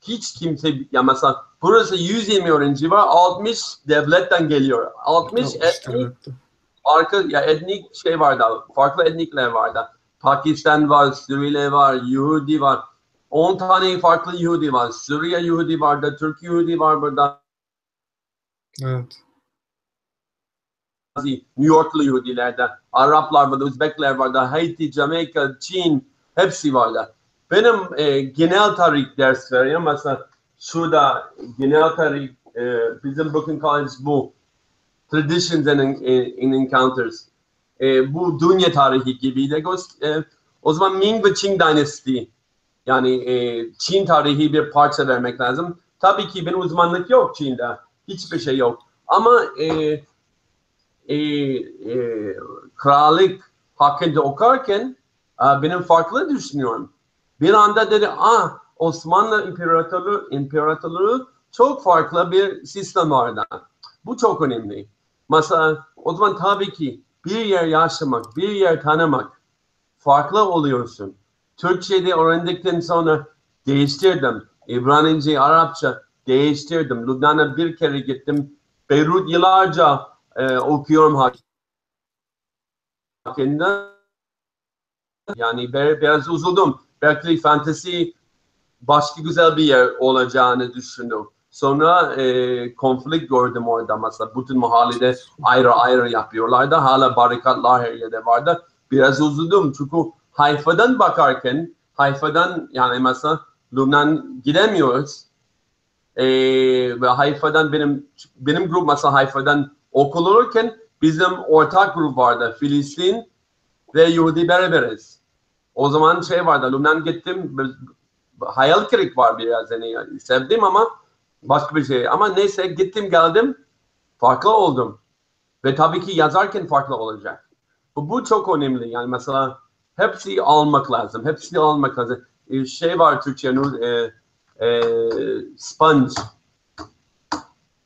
hiç kimse, ya mesela burası 120 öğrenci var, 60 devletten geliyor. 60 Altmış etnik, arka, ya etnik şey vardı, farklı etnikler vardı. Pakistan var, Suriyeli var, Yahudi var. 10 tane farklı Yahudi var. Suriye Yahudi vardı, Türk Yahudi var burada. Evet. New Yorklu Yahudilerde, Araplar vardı, Özbekler vardı, Haiti, Jamaika, Çin, hepsi vardı. Benim e, genel tarih ders veriyorum. Mesela şurada genel tarih, e, bizim Brooklyn College bu. Traditions and, and Encounters. E, bu dünya tarihi gibi de e, o zaman Ming ve Qing Dynasty. Yani e, Çin tarihi bir parça vermek lazım. Tabii ki benim uzmanlık yok Çin'de. Hiçbir şey yok. Ama e, e, e, krallık hakkında okurken e, benim farklı düşünüyorum. Bir anda dedi, ah Osmanlı İmparatorluğu, İmparatorluğu çok farklı bir sistem vardı. Bu çok önemli. Mesela o zaman tabii ki bir yer yaşamak, bir yer tanımak farklı oluyorsun. Türkçe'de öğrendikten sonra değiştirdim. İbranice, Arapça değiştirdim. Lübnan'a bir kere gittim. Beyrut yıllarca e, okuyorum hakkında. Yani bir- biraz üzüldüm. Belki fantezi başka güzel bir yer olacağını düşündüm. Sonra e, konflikt gördüm orada mesela. Bütün mahallede ayrı ayrı yapıyorlardı. Hala barikatlar her yerde vardı. Biraz üzüldüm çünkü Hayfa'dan bakarken Hayfa'dan yani mesela Lübnan gidemiyoruz. E, ve Hayfa'dan benim benim grup mesela Hayfa'dan okul olurken bizim ortak grup vardı. Filistin ve Yahudi beraberiz. O zaman şey vardı, Lübnan gittim, hayal kırık var biraz yani, sevdim ama başka bir şey. Ama neyse gittim geldim, farklı oldum. Ve tabii ki yazarken farklı olacak. Bu, bu çok önemli yani mesela hepsi almak lazım, hepsini almak lazım. Ee, şey var Türkçe, e, e, sponge.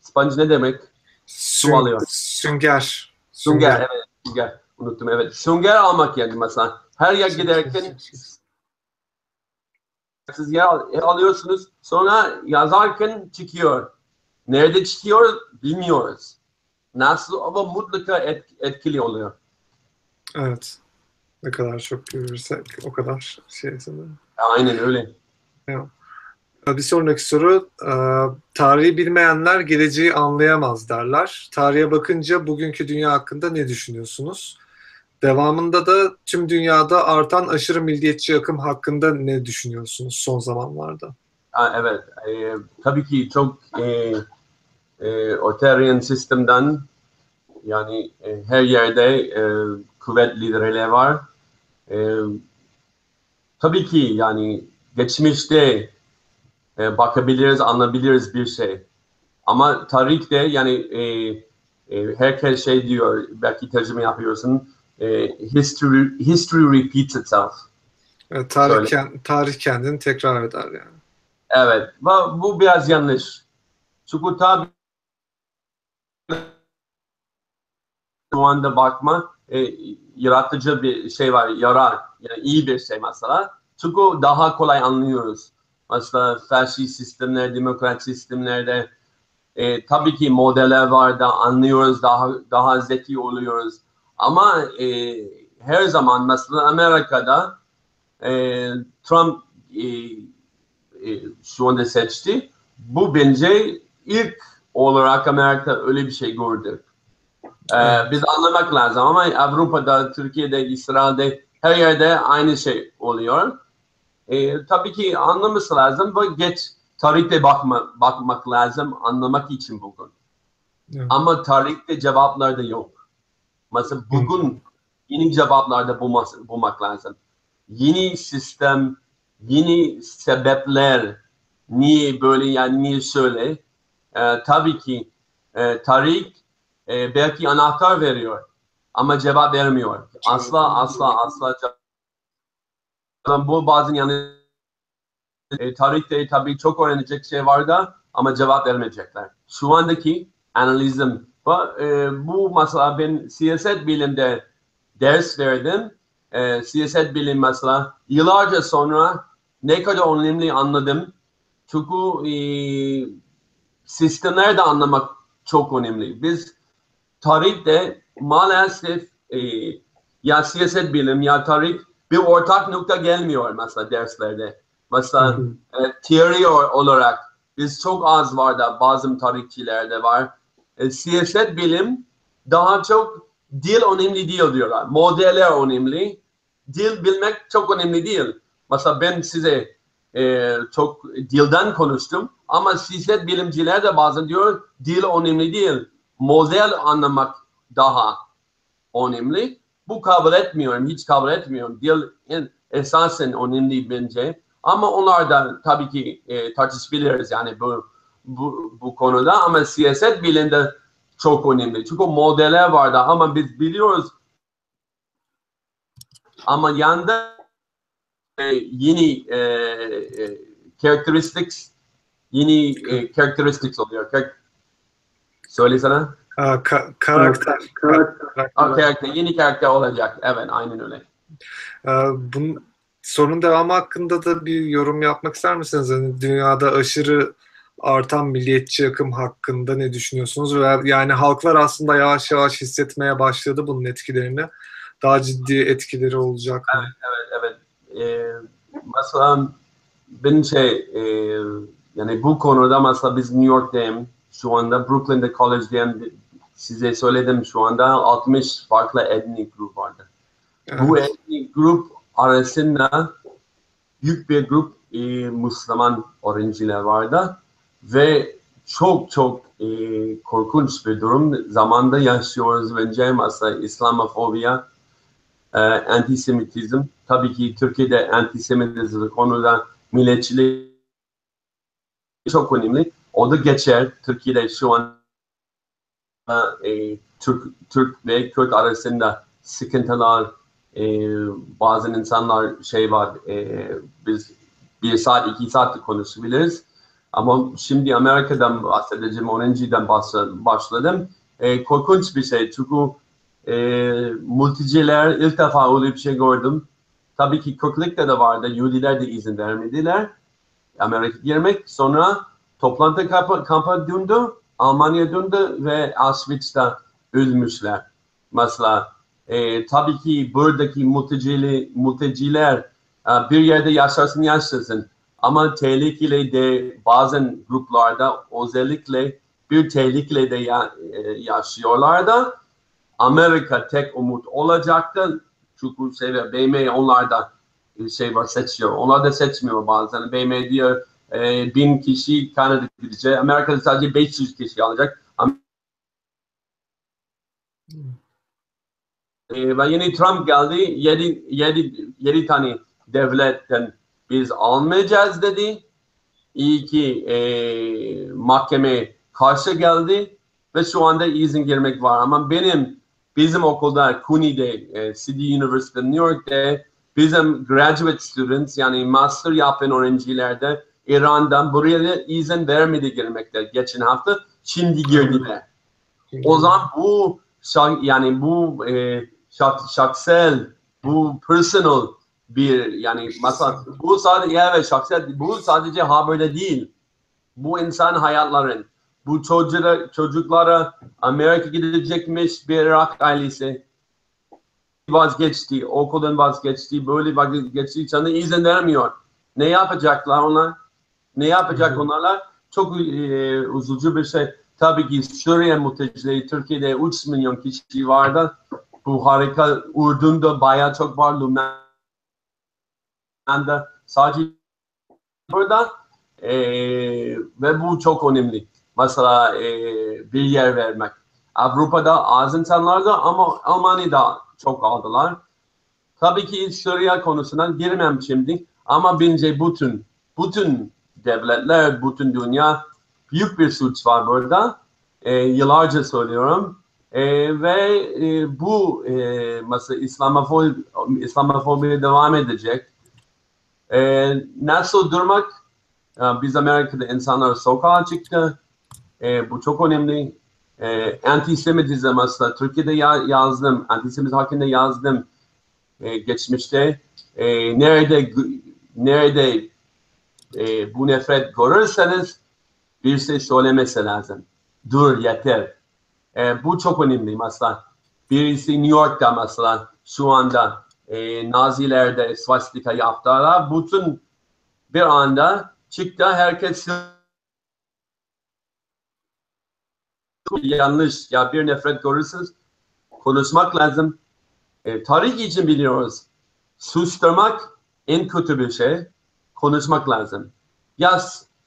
Sponge ne demek? Sün- alıyor. Sünger. Sünger, evet, sünger. Unuttum, evet. Sünger almak yani mesela. Her yer giderken siz yer al- yer alıyorsunuz. Sonra yazarken çıkıyor. Nerede çıkıyor bilmiyoruz. Nasıl ama mutlaka et, etkili oluyor. Evet. Ne kadar çok görürsek o kadar şey sanırım. Aynen öyle. Bir sonraki soru, e, tarihi bilmeyenler geleceği anlayamaz derler. Tarihe bakınca bugünkü dünya hakkında ne düşünüyorsunuz? Devamında da tüm dünyada artan aşırı milliyetçi akım hakkında ne düşünüyorsunuz son zamanlarda? Ha, evet. e, tabii ki çok e, e, otoriter sistemden yani e, her yerde e, kuvvet liderleri var. E, tabii ki yani geçmişte e, bakabiliriz, anlayabiliriz bir şey. Ama tarihte yani e, e, herkes şey diyor, belki tercüme yapıyorsun, e, history, history repeats itself. Evet, tarih, Söyle. ken- tarih kendini tekrar eder yani. Evet, bu, bu biraz yanlış. Çünkü tabii şu anda bakma e, yaratıcı bir şey var, yarar. Yani iyi bir şey mesela. Çünkü daha kolay anlıyoruz. Mesela faşist sistemler, demokrat sistemlerde E, tabii ki modeller var da anlıyoruz, daha daha zeki oluyoruz. Ama e, her zaman mesela Amerika'da e, Trump e, e, şu anda seçti. Bu bence ilk olarak Amerika öyle bir şey gördü. Ee, biz anlamak lazım ama Avrupa'da, Türkiye'de, İsrail'de her yerde aynı şey oluyor. Ee, tabii ki anlaması lazım ve geç tarihte bakma, bakmak lazım anlamak için bugün. Evet. Ama tarihte cevaplar da yok. Mesela bugün yeni cevaplar da bulmak, lazım. Yeni sistem, yeni sebepler, niye böyle yani niye şöyle. Ee, tabii ki e, tarih e, belki anahtar veriyor ama cevap vermiyor. Asla asla asla cevap. Bu bazen yani e, tarihte tabii çok öğrenecek şey var da ama cevap vermeyecekler. Şu andaki analizim bu mesela ben siyaset bilimde ders verdim. E, siyaset bilim mesela yıllarca sonra ne kadar önemli anladım. Çünkü e, sistemleri de anlamak çok önemli. Biz tarihte maalesef e, ya siyaset bilim ya tarih bir ortak nokta gelmiyor mesela derslerde. Mesela e, teori olarak biz çok az var da bazı tarihçilerde var. E, siyaset bilim daha çok dil önemli değil diyorlar. Modeller önemli. Dil bilmek çok önemli değil. Mesela ben size e, çok dilden konuştum ama siyaset bilimciler de bazen diyor dil önemli değil. Model anlamak daha önemli. Bu kabul etmiyorum, hiç kabul etmiyorum. Dil en, esasen önemli bence. Ama onlar da tabii ki e, tartışabiliriz yani bu, bu, bu konuda. Ama siyaset bilimde çok önemli. Çünkü modeller var da ama biz biliyoruz ama yanda e, yeni e, e, characteristics yeni e, characteristics oluyor. Kar- Söylesene. Aa, ka- karakter. karakter. Ha, karakter, yeni karakter olacak. Evet, aynen öyle. Ee, bunun sorunun devamı hakkında da bir yorum yapmak ister misiniz? Hani dünyada aşırı artan milliyetçi akım hakkında ne düşünüyorsunuz? Ve yani halklar aslında yavaş yavaş hissetmeye başladı bunun etkilerini. Daha ciddi etkileri olacak mı? Evet, evet. Ee, mesela ben şey, e, yani bu konuda mesela biz New York'tayım. Şu anda Brooklyn'de college'dayım. Size söyledim şu anda 60 farklı etnik grup vardı. Bu etnik grup arasında büyük bir grup e, Müslüman öğrenciler vardı ve çok çok e, korkunç bir durum. Zamanda yaşıyoruz bence mesela İslamofobiya, e, antisemitizm. Tabii ki Türkiye'de antisemitizm konuda milliyetçilik çok önemli. O da geçer. Türkiye'de şu an e, Türk, Türk ve Kürt arasında sıkıntılar, e, bazı insanlar şey var, e, biz bir saat, iki saat konuşabiliriz. Ama şimdi Amerika'dan bahsedeceğim, öğrenciden başladım. E, korkunç bir şey çünkü e, mülteciler ilk defa öyle bir şey gördüm. Tabii ki Kürtlikte de vardı, Yahudiler de izin vermediler. Amerika girmek. Sonra toplantı kampı, kampı döndü, Almanya döndü ve Auschwitz'ta ölmüşler. Mesela e, tabii ki buradaki mültecili, mülteciler e, bir yerde yaşarsın yaşasın. Ama tehlikeli de bazen gruplarda özellikle bir tehlikeli de ya, e, yaşıyorlar da Amerika tek umut olacaktı. Çünkü şey, BM onlar da e, şey var seçiyor. Onlar da seçmiyor bazen. BM diyor e, bin kişi Kanada gidecek. Amerika'da sadece 500 kişi alacak. E, ve yeni Trump geldi. 7, 7, 7 tane devletten biz almayacağız dedi. İyi ki e, mahkeme karşı geldi ve şu anda izin girmek var. Ama benim bizim okulda CUNY'de, e, City University New York'ta bizim graduate students yani master yapan öğrencilerde İran'dan buraya izin vermedi girmekte geçen hafta. Şimdi girdiler. O zaman bu yani bu e, şak, şaksel, bu personal bir yani mesela bu sadece evet şahsiyet bu sadece ha böyle değil. Bu insan hayatların bu çocuklara, çocuklara Amerika gidecekmiş bir Irak ailesi vazgeçti, okuldan vazgeçti, böyle vazgeçti, sana izin vermiyor. Ne yapacaklar onlar? Ne yapacak onlarla? Çok e, üzücü bir şey. Tabii ki Suriye mültecileri Türkiye'de 3 milyon kişi vardı. Bu harika Ürdün'de bayağı çok var. Lübnan'da sadece burada e, ve bu çok önemli. Mesela e, bir yer vermek. Avrupa'da az insanlar da ama Almanya'da çok aldılar. Tabii ki Suriye konusundan girmem şimdi ama bence bütün bütün devletler, bütün dünya büyük bir suç var burada. E, yıllarca söylüyorum. E, ve e, bu e, mesela İslamofobi, İslamofobi devam edecek. E, nasıl durmak? E, biz Amerika'da insanlar sokağa çıktı. E, bu çok önemli. E, antisemitizm mesela Türkiye'de ya, yazdım, antisemitizm hakkında yazdım e, geçmişte. E, nerede nerede e, bu nefret görürseniz bir şey söylemesi lazım. Dur yeter. E, bu çok önemli mesela. Birisi New York'ta mesela şu anda e, Nazilerde swastika yaptılar. Bütün bir anda çıktı herkes yanlış ya bir nefret görürsünüz konuşmak lazım. E, tarih için biliyoruz. Susturmak en kötü bir şey. Konuşmak lazım. Ya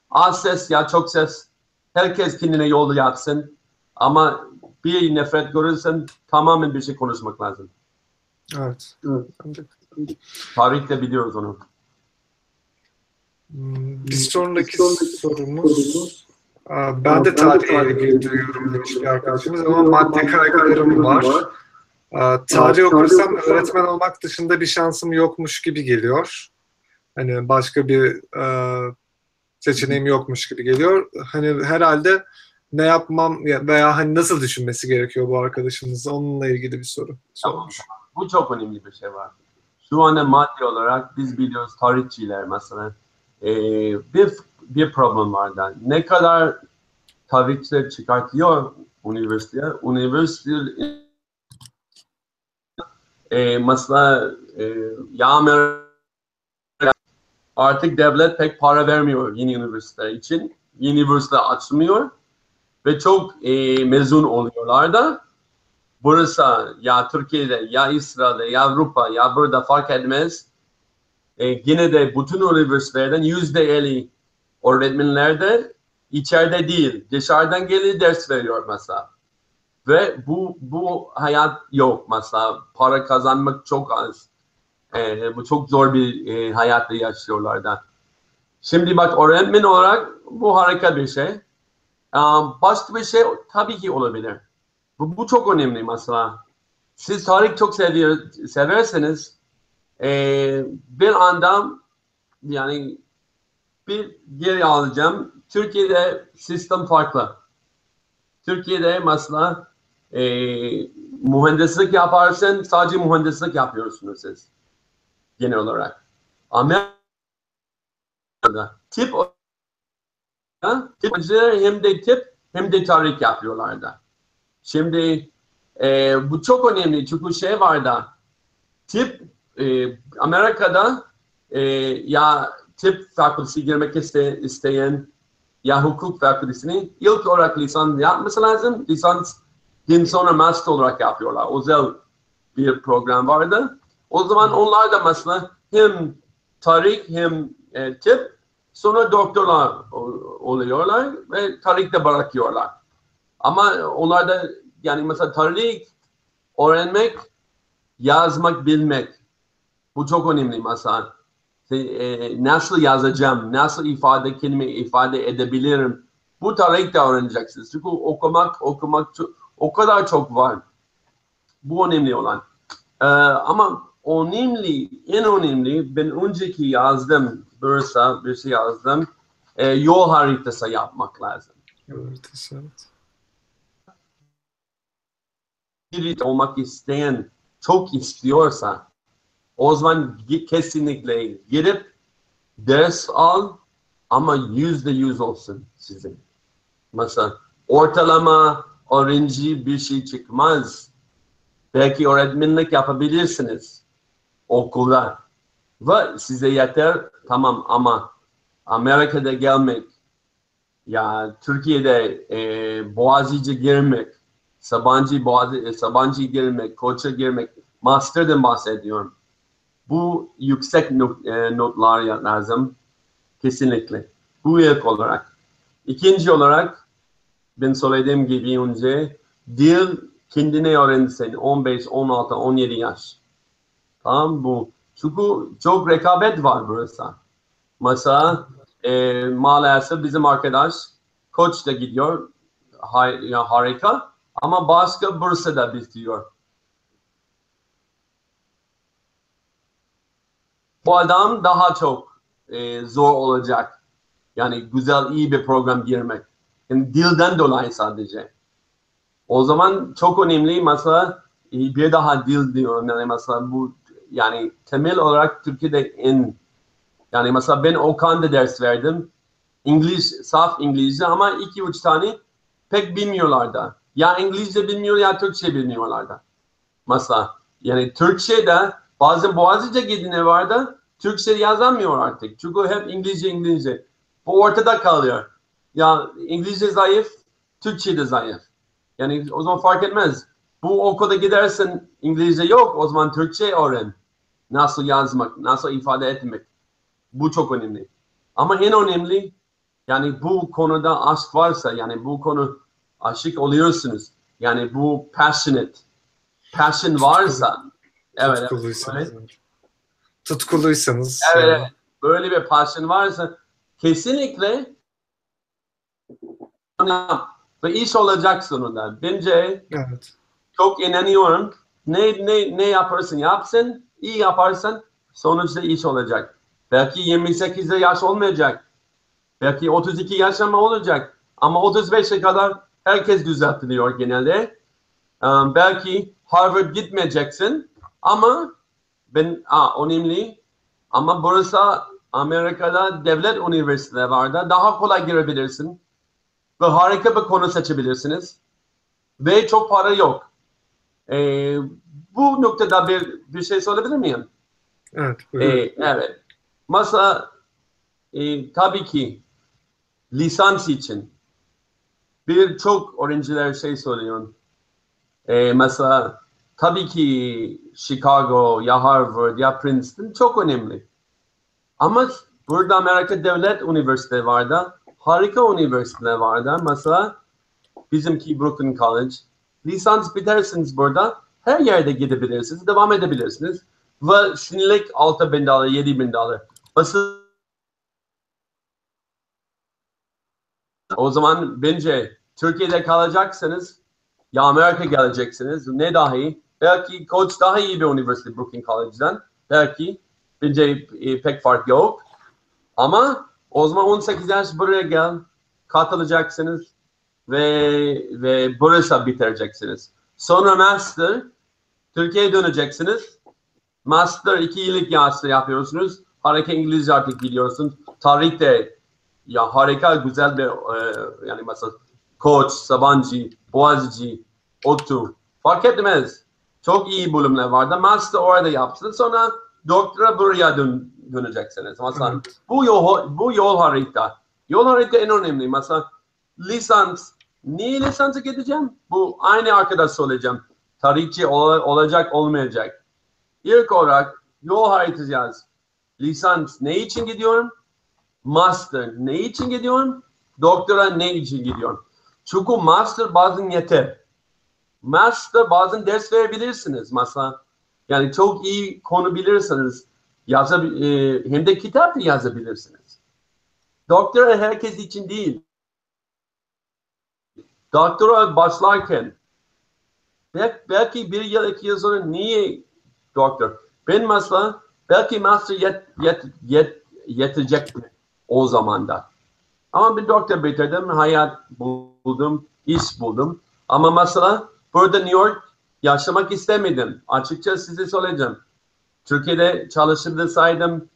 az ses ya çok ses. Herkes kendine yol yapsın. Ama bir nefret görürsen tamamen bir şey konuşmak lazım. Evet. Tarihte biliyoruz onu. Hmm, Bir sonraki sorumuz Aa, ben de tarihe ilgili duyuyorum demiş bir arkadaşımız ama madde kaygılarım var. Aa, Tarih okursam öğretmen olmak dışında bir şansım yokmuş gibi geliyor. Hani başka bir e, seçeneğim yokmuş gibi geliyor. Hani herhalde ne yapmam ya- veya hani nasıl düşünmesi gerekiyor bu arkadaşımız onunla ilgili bir soru sormuş. Bu çok önemli bir şey var. Şu anda maddi olarak biz biliyoruz tarihçiler mesela e, bir bir problem var da ne kadar tarihçiler çıkartıyor üniversiteye, üniversite e, mesela e, ya Amerika artık devlet pek para vermiyor yeni üniversiteler için. Yeni üniversite açmıyor ve çok e, mezun oluyorlar da burası ya Türkiye'de ya İsrail'de ya Avrupa ya burada fark etmez. E, yine de bütün üniversitelerden yüzde elli öğretmenler de içeride değil dışarıdan gelip ders veriyor mesela. Ve bu bu hayat yok mesela para kazanmak çok az. E, bu çok zor bir e, hayatta yaşıyorlar da. Şimdi bak öğretmen olarak bu harika bir şey. Um, başka bir şey tabii ki olabilir. Bu, bu çok önemli mesela. Siz tarih çok seviyor, severseniz e, bir anda yani bir geri alacağım. Türkiye'de sistem farklı. Türkiye'de mesela e, mühendislik yaparsan sadece mühendislik yapıyorsunuz siz genel olarak. Amerika'da tip tip hem de tip hem de tarih yapıyorlar da. Şimdi e, bu çok önemli çünkü şey var da tip e, Amerika'da e, ya tip fakültesi girmek iste, isteyen ya hukuk fakültesini ilk olarak lisans yapması lazım. Lisans din sonra master olarak yapıyorlar. Özel bir program vardı. O zaman onlar da mesela hem tarih hem e, tip sonra doktorlar ol- oluyorlar ve tarihte bırakıyorlar. Ama onlar da yani mesela tarih öğrenmek, yazmak, bilmek bu çok önemli mesela. E, nasıl yazacağım, nasıl ifade kendimi ifade edebilirim. Bu tarihte öğreneceksiniz. Çünkü okumak, okumak o kadar çok var. Bu önemli olan. Ee, ama önemli, en önemli ben önceki yazdım, bursa bir şey yazdım. E, yol haritası yapmak lazım. Evet, evet. Biri olmak isteyen çok istiyorsa o zaman kesinlikle gidip ders al ama yüzde yüz olsun sizin. Mesela ortalama öğrenci bir şey çıkmaz. Belki öğretmenlik yapabilirsiniz okulda. Ve size yeter tamam ama Amerika'da gelmek ya Türkiye'de e, Boğaziçi'ye girmek, Sabancı Boğazi, e, Sabancı girmek, Koç'a girmek, Master'dan bahsediyorum. Bu yüksek not, e, notlar lazım. Kesinlikle. Bu ilk olarak. İkinci olarak ben söylediğim gibi önce dil kendine öğrensin 15, 16, 17 yaş. Tamam bu. Çünkü çok rekabet var burası. Mesela e, maalesef bizim arkadaş koç da gidiyor. Ha, ya harika. Ama başka Bursa'da bitiyor. Bu adam daha çok e, zor olacak. Yani güzel, iyi bir program girmek. Yani dilden dolayı sadece. O zaman çok önemli mesela e, bir daha dil diyorum. Yani mesela bu yani temel olarak Türkiye'de en yani mesela ben Okan'da ders verdim. İngiliz, saf İngilizce ama iki üç tane pek bilmiyorlar da. Ya İngilizce bilmiyor ya Türkçe bilmiyorlar da. Mesela yani Türkçe'de bazen Boğaziçi'de gidene var da Türkçe yazamıyor artık. Çünkü hep İngilizce İngilizce. Bu ortada kalıyor. Ya İngilizce zayıf, Türkçe de zayıf. Yani o zaman fark etmez. Bu okulda gidersen İngilizce yok, o zaman Türkçe öğren. Nasıl yazmak, nasıl ifade etmek. Bu çok önemli. Ama en önemli yani bu konuda aşk varsa yani bu konu aşık oluyorsunuz. Yani bu passionate. Passion varsa evet, Tutkuluysanız. evet, evet. böyle bir passion varsa kesinlikle ve iş olacak sonunda. Bence evet. çok inanıyorum. Ne ne ne yaparsın yapsın, iyi yaparsan sonuçta iş olacak. Belki 28 yaş olmayacak. Belki 32 yaş ama olacak. Ama 35'e kadar herkes düzeltiliyor genelde. Um, belki Harvard gitmeyeceksin ama ben aa, önemli ama burası Amerika'da devlet üniversiteleri var da daha kolay girebilirsin ve harika bir konu seçebilirsiniz ve çok para yok. Ee, bu noktada bir bir şey söyleyebilir miyim? Evet. buyurun. Ee, evet. Mesela e, tabii ki lisans için birçok öğrenciler şey soruyor. Ee, mesela tabii ki Chicago ya Harvard ya Princeton çok önemli. Ama burada Amerika Devlet Üniversitesi var da harika üniversiteler var da mesela bizimki Brooklyn College. Lisans bitersiniz burada her yerde gidebilirsiniz, devam edebilirsiniz. Ve şimdilik 6 bin dolar, 7 bin dolar. Nasıl? O zaman bence Türkiye'de kalacaksanız ya Amerika geleceksiniz ne dahi belki Koç daha iyi bir üniversite Brooklyn College'dan belki bence e, pek fark yok ama o zaman 18 yaş buraya gel katılacaksınız ve ve burası bitireceksiniz. Sonra master Türkiye'ye döneceksiniz. Master iki yıllık master yapıyorsunuz. Harika İngilizce artık biliyorsunuz. Tarihte ya harika güzel bir e, yani mesela Koç, Sabancı, Boğaziçi, ODTÜ fark etmez. Çok iyi bölümler vardı. Master orada yapsınız. Sonra doktora buraya dön, döneceksiniz. Mesela Evet. bu yol, bu yol harita. Yol harita en önemli. Mesela lisans. Niye lisansa gideceğim? Bu aynı arkadaş söyleyeceğim. Tarihçi ol- olacak olmayacak. İlk olarak yol haritası yaz. Lisans ne için gidiyorum? Master ne için gidiyorum? Doktora ne için gidiyorum? Çünkü master bazen yeter. Master bazen ders verebilirsiniz. Mesela yani çok iyi konu bilirsiniz. Yazab e, hem de kitap da yazabilirsiniz. Doktora herkes için değil. Doktora başlarken belki bir yıl iki yıl sonra niye doktor? Ben mesela belki master yet, yet, yet, yetecek mi o zamanda? Ama bir doktor bitirdim, hayat buldum, iş buldum. Ama mesela burada New York yaşamak istemedim. Açıkça size söyleyeceğim. Türkiye'de çalışabilirsaydım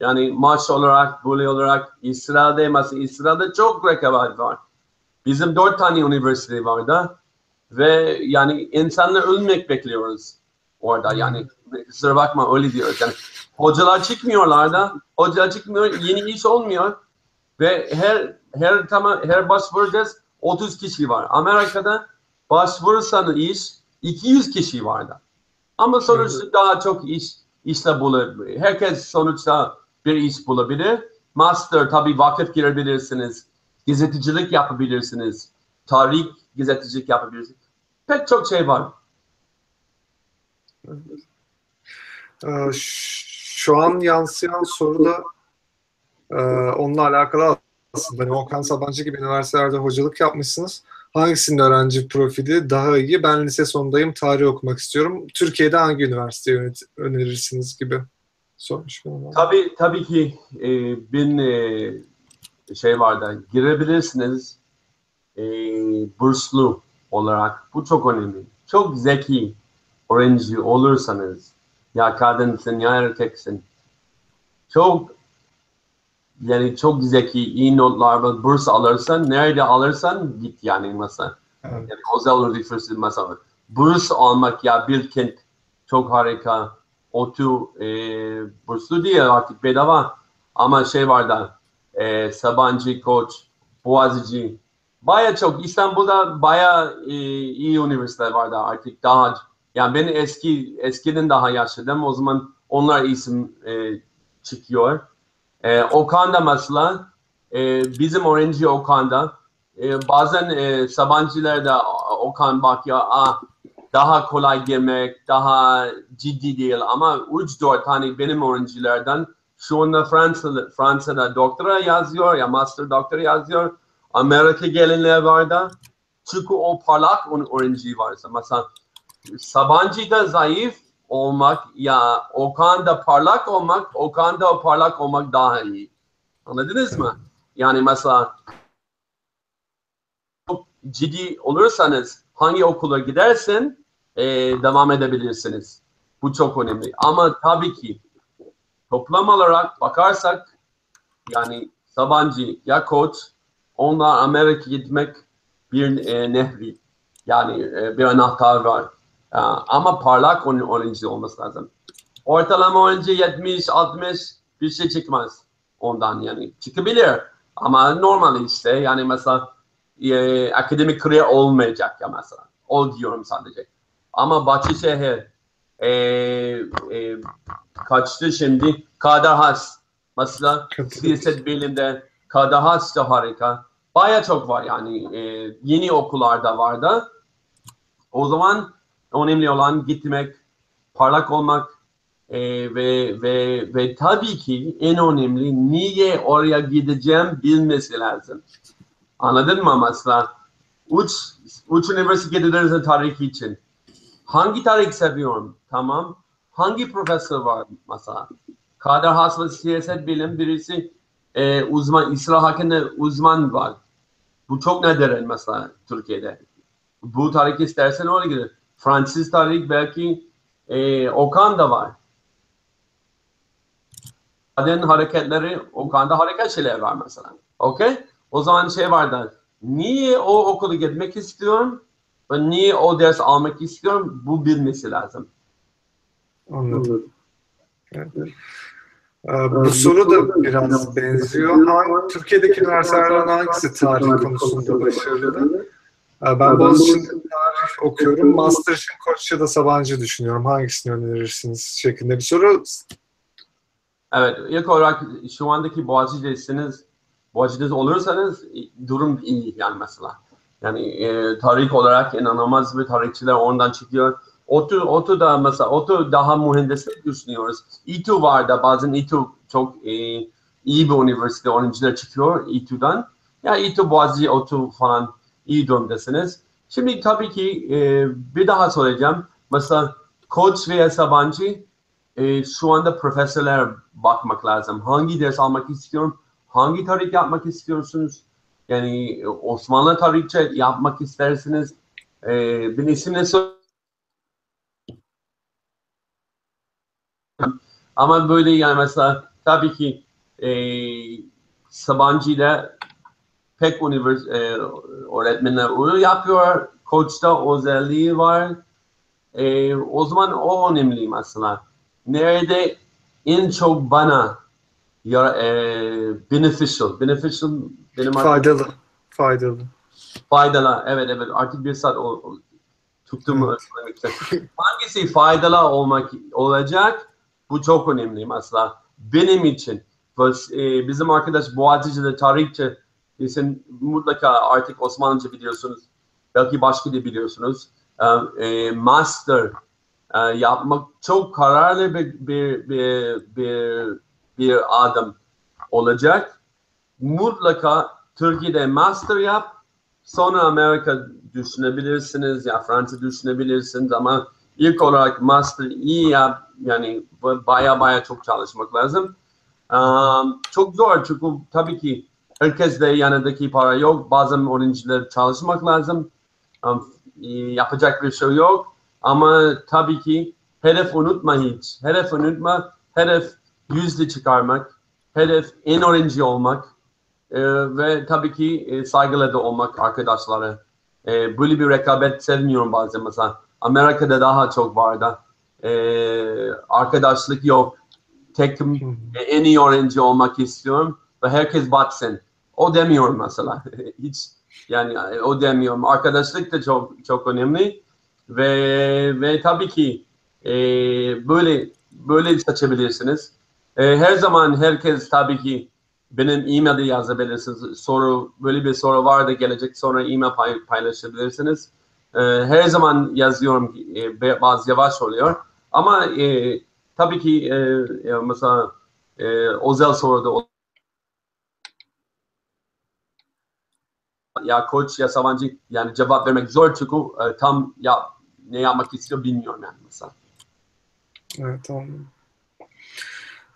yani maaş olarak, böyle olarak İsrail'de mesela İsrail'de çok rekabet var. Bizim dört tane üniversite var da ve yani insanlar ölmek bekliyoruz orada yani kusura bakma öyle diyoruz yani hocalar çıkmıyorlar da hocalar çıkmıyor yeni iş olmuyor ve her her tamam her başvuracağız 30 kişi var. Amerika'da başvurursanız iş 200 kişi var da. Ama sonuçta daha çok iş işle bulabilir. Herkes sonuçta bir iş bulabilir. Master tabii vakıf girebilirsiniz. Gazetecilik yapabilirsiniz. Tarih gazetecilik yapabilirsiniz. Pek çok şey var. Ee, şu an yansıyan soru da e, onunla alakalı aslında. Hani Okan Sabancı gibi üniversitelerde hocalık yapmışsınız. Hangisinin öğrenci profili daha iyi? Ben lise sondayım, tarih okumak istiyorum. Türkiye'de hangi üniversiteyi önerirsiniz gibi sormuş. Tabii, tabii ki e, bin e, şey vardı. Girebilirsiniz e, burslu olarak. Bu çok önemli. Çok zeki öğrenci olursanız ya kadınsın ya erkeksin çok yani çok zeki, iyi notlarla burs alırsan, nerede alırsan git yani mesela. Evet. Yani özel üniversite mesela. Burs almak ya Bilkent çok harika. ODTÜ e, burslu değil artık bedava. Ama şey var da e, Sabancı, Koç, Boğaziçi. Baya çok İstanbul'da baya e, iyi üniversiteler var da artık daha yani ben eski eskiden daha yaşadım. O zaman onlar isim e, çıkıyor. E, Okan'da mesela e, bizim öğrenci Okan'da e, bazen e, Sabancılarda Okan bak ya ah, daha kolay girmek, daha ciddi değil ama 3-4 tane benim öğrencilerden şu anda Fransa'da, Fransa'da doktora yazıyor ya master doktora yazıyor. Amerika gelenler var da çünkü o parlak öğrenci varsa mesela Sabancı'da zayıf olmak ya Okan'da parlak olmak, Okan'da parlak olmak daha iyi. Anladınız mı? Yani mesela çok ciddi olursanız hangi okula gidersin e, devam edebilirsiniz. Bu çok önemli. Ama tabii ki toplam olarak bakarsak yani Sabancı ya Koç onlar Amerika gitmek bir e, nehri. Yani e, bir anahtar var. Ama parlak oyuncu olması lazım. Ortalama oyuncu 70-60 bir şey çıkmaz ondan yani. Çıkabilir ama normal işte yani mesela e, akademik kariyer olmayacak ya mesela. O diyorum sadece. Ama Bahçeşehir e, e, kaçtı şimdi? Kader Has. Mesela siyaset bilimde Kader Has da harika. Baya çok var yani. E, yeni okullarda var da. O zaman önemli olan gitmek, parlak olmak e, ve ve ve tabii ki en önemli niye oraya gideceğim bilmesi lazım. Anladın mı mesela? Üç, üç üniversite giderse tarih için. Hangi tarih seviyorum? Tamam. Hangi profesör var mesela? Kader Has ve siyaset bilim birisi e, uzman, İsra hakkında uzman var. Bu çok nadir mesela Türkiye'de. Bu tarih istersen oraya gider. Fransız tarih belki e, Okan da var. Kadın hareketleri Okan'da hareket şeyler var mesela. Okey? O zaman şey vardı. Niye o okula gitmek istiyorum ve niye o ders almak istiyorum bu bilmesi lazım. Anladım. Evet. Ee, bu soru da biraz benziyor. Hangi, Türkiye'deki üniversitelerden hangisi tarih konusunda başarılı? Ee, ben Boğaziçi'nde tarih okuyorum. Master için Koç ya da Sabancı düşünüyorum. Hangisini önerirsiniz şeklinde bir soru. Evet, ilk olarak şu andaki Boğaziçi'desiniz, Boğaziçi'de olursanız durum iyi yani mesela. Yani e, tarih olarak inanılmaz bir tarihçiler ondan çıkıyor. Otu, Otu da mesela Otu daha mühendislik düşünüyoruz. İTÜ var da bazen İTÜ çok e, iyi bir üniversite öğrenciler çıkıyor İTÜ'den. Ya yani İTÜ, Boğaziçi, Otu falan iyi durumdasınız. Şimdi tabii ki e, bir daha söyleyeceğim. Mesela Koç veya Sabancı e, şu anda profesörler bakmak lazım. Hangi ders almak istiyorum? Hangi tarih yapmak istiyorsunuz? Yani Osmanlı tarihçe yapmak istersiniz. E, ben isimle Ama böyle yani mesela tabii ki e, Sabancı'da pek univers e, öğretmenler öyle yapıyor. Koçta özelliği var. E, o zaman o önemli mesela. Nerede en çok bana ya, e, beneficial, beneficial benim Faydalı. Faydalı. faydalı. Evet evet artık bir saat o, o, tuttum istedim. Hangisi faydalı olmak olacak? Bu çok önemli mesela. Benim için e, bizim arkadaş Boğaziçi'de tarihçi sen mutlaka artık Osmanlıca biliyorsunuz. Belki başka da biliyorsunuz. E, master e, yapmak çok kararlı bir bir bir bir, bir adım olacak. Mutlaka Türkiye'de master yap. Sonra Amerika düşünebilirsiniz ya Fransa düşünebilirsiniz ama ilk olarak master iyi yap. Yani baya baya çok çalışmak lazım. Çok zor çünkü tabii ki herkes de yanındaki para yok. Bazen öğrenciler çalışmak lazım. Um, yapacak bir şey yok. Ama tabii ki hedef unutma hiç. Hedef unutma. Hedef yüzde çıkarmak. Hedef en öğrenci olmak. Ee, ve tabii ki e, saygılı da olmak arkadaşlara. Ee, böyle bir rekabet sevmiyorum bazen mesela. Amerika'da daha çok var da. Ee, arkadaşlık yok. Tek en iyi öğrenci olmak istiyorum ve herkes batsın. O demiyorum mesela. Hiç yani o demiyorum. Arkadaşlık da çok çok önemli ve ve tabii ki e, böyle böyle seçebilirsiniz. E, her zaman herkes tabii ki benim e-mail'de yazabilirsiniz. Soru böyle bir soru var da gelecek sonra e-mail pay, paylaşabilirsiniz. E, her zaman yazıyorum e, bazı yavaş oluyor ama e, tabii ki e, mesela e, özel soruda ya koç ya Savancı yani cevap vermek zor çünkü e, tam ya ne yapmak istiyor bilmiyorum yani mesela. Evet tamam.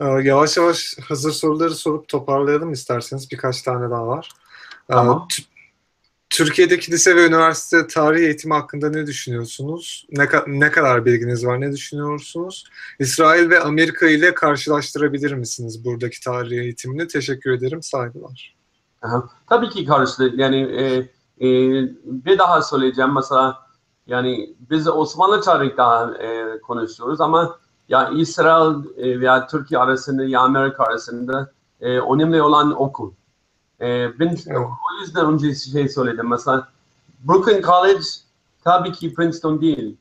Ee, yavaş yavaş hazır soruları sorup toparlayalım isterseniz. Birkaç tane daha var. Ee, Tamam. Türkiye'deki lise ve üniversite tarih eğitimi hakkında ne düşünüyorsunuz? Ne, ne kadar bilginiz var? Ne düşünüyorsunuz? İsrail ve Amerika ile karşılaştırabilir misiniz buradaki tarih eğitimini? Teşekkür ederim. Saygılar. Aha. Tabii ki karıştı. Yani e, e, bir daha söyleyeceğim mesela yani biz Osmanlı tarih daha e, konuşuyoruz ama ya İsrail e, veya Türkiye arasında ya Amerika arasında e, önemli olan okul. E, ben Evet. o yüzden önce şey söyledim mesela Brooklyn College tabii ki Princeton değil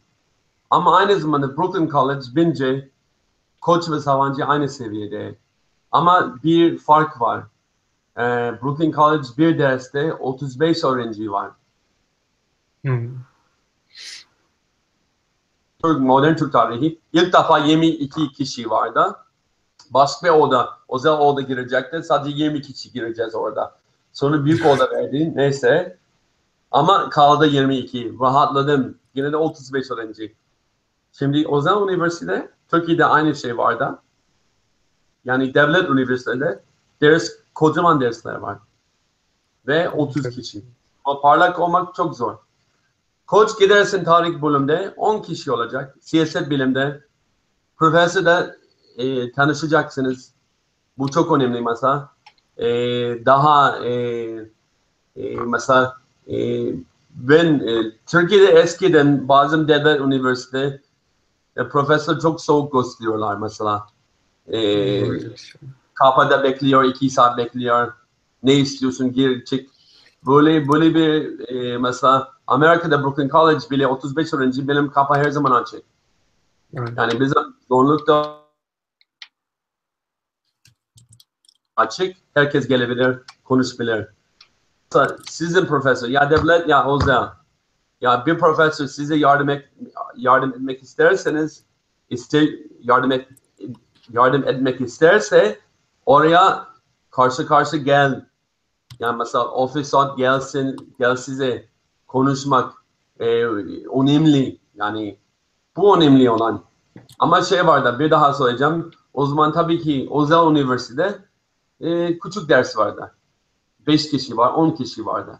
ama aynı zamanda Brooklyn College bence Koç ve Sabancı aynı seviyede. Ama bir fark var. Ee, Brooklyn College bir derste 35 öğrenci var. Hmm. Türk, modern Türk tarihi. İlk defa 22 kişi vardı. Başka bir oda, özel oda girecekti. Sadece 20 kişi gireceğiz orada. Sonra büyük oda verdi. Neyse. Ama kaldı 22. Rahatladım. Yine de 35 öğrenci. Şimdi özel üniversite, Türkiye'de aynı şey vardı. Yani devlet üniversitede ders, kocaman dersler var. Ve 30 Evet. kişi. Ama parlak olmak çok zor. Koç gidersin tarih bölümde 10 kişi olacak. Siyaset bilimde profesörde e, tanışacaksınız. Bu çok önemli mesela. E, daha e, e, mesela e, ben e, Türkiye'de eskiden bazı devlet üniversite e, profesör çok soğuk gösteriyorlar mesela. E. kapıda bekliyor, iki saat bekliyor. Ne istiyorsun gir çık. Böyle böyle bir e, mesela Amerika'da Brooklyn College bile 35 öğrenci benim kapı her zaman açık. Evet. Yani bizim zorunlulukta açık. Herkes gelebilir, konuşabilir. Sizin profesör ya devlet ya özel. Ya bir profesör size yardım et, yardım etmek isterseniz iste yardım et, yardım etmek isterse oraya karşı karşı gel. Yani mesela ofisat gelsin, gel size konuşmak e, önemli. Yani bu önemli olan. Ama şey var da bir daha söyleyeceğim. O zaman tabii ki özel üniversitede e, küçük ders vardı. 5 kişi var, 10 kişi vardı.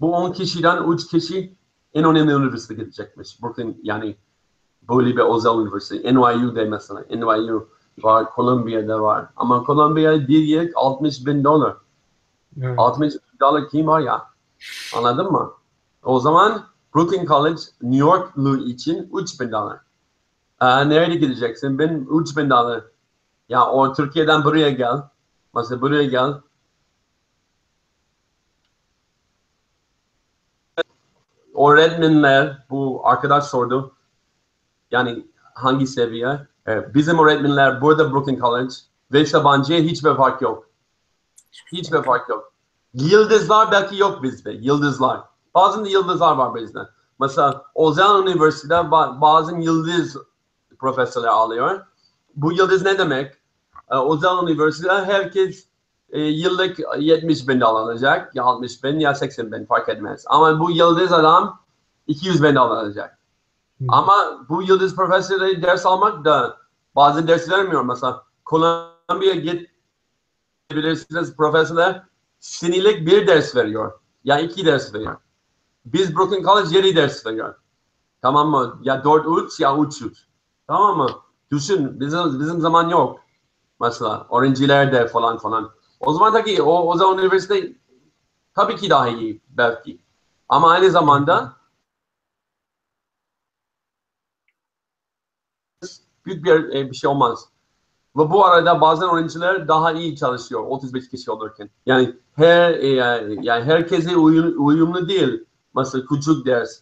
Bu 10 kişiden 3 kişi en önemli üniversite gidecekmiş. Brooklyn yani böyle bir özel üniversite. NYU'da mesela. NYU var, Columbia'da var. Ama bir yıl 60 bin dolar. Evet. 60 dolar kim var ya? Anladın mı? O zaman Brooklyn College New Yorklu için 3000 dolar. Ee, nereye gideceksin? Ben 3000 dolar. Ya o Türkiye'den buraya gel. Mesela buraya gel. Öğretmenler, bu arkadaş sordu. Yani hangi seviye? Bizim öğretmenler burada Brooklyn College ve Sabancı'ya hiçbir fark yok. Hiçbir fark yok. Yıldızlar belki yok bizde. Yıldızlar. Bazen de yıldızlar var bizde. Mesela Ozan Üniversitesi'de ba- bazen yıldız profesörler alıyor. Bu yıldız ne demek? Ee, Ozan Üniversitesi'de herkes e, yıllık 70 bin dolar alacak. Ya 60 bin ya 80 bin fark etmez. Ama bu yıldız adam 200 bin dolar alacak. Ama bu yıldız profesörleri ders almak da bazen ders vermiyor. Mesela Columbia git bilirsiniz profesörler senelik bir ders veriyor. Ya iki ders veriyor. Biz Brooklyn College yedi ders veriyor. Tamam mı? Ya dört üç ya üç üç. Tamam mı? Düşün bizim, bizim zaman yok. Mesela öğrencilerde falan falan. O zaman tabii o, o zaman üniversite tabii ki daha iyi belki. Ama aynı zamanda büyük bir, e, bir şey olmaz. Ve bu arada bazen öğrenciler daha iyi çalışıyor 35 kişi olurken. Yani her e, yani herkese uyum, uyumlu değil. Mesela küçük ders,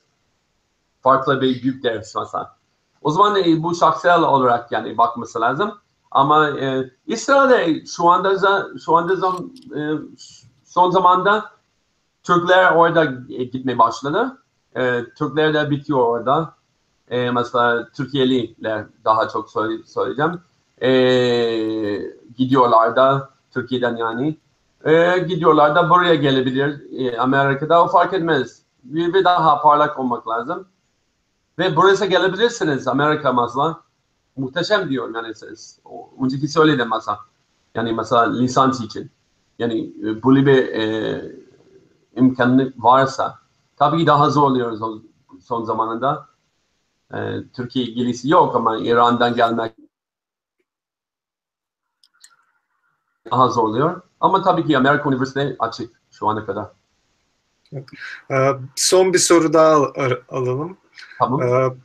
farklı bir büyük ders mesela. O zaman e, bu şahsel olarak yani bakması lazım. Ama e, İsrail'de şu anda şu anda zam, e, son zamanda Türkler orada e, gitmeye başladı. E, Türkler de bitiyor orada. E, mesela Türkiye'liler daha çok söyle- söyleyeceğim. E, gidiyorlar da Türkiye'den yani. E, gidiyorlar da buraya gelebilir. E, Amerika'da o fark etmez. Bir, bir daha parlak olmak lazım. Ve buraya gelebilirsiniz Amerika mesela. Muhteşem diyor yani siz. O- Önceki söyledim mesela. Yani mesela lisans için. Yani e, böyle bir e, imkanı varsa. Tabii daha zorluyoruz son zamanında. E, Türkiye ilgilisi yok ama İran'dan gelmek daha zorluyor. Ama tabii ki Amerika Üniversitesi açık şu ana kadar. Ee, son bir soru daha al- alalım. Tamam. Ee,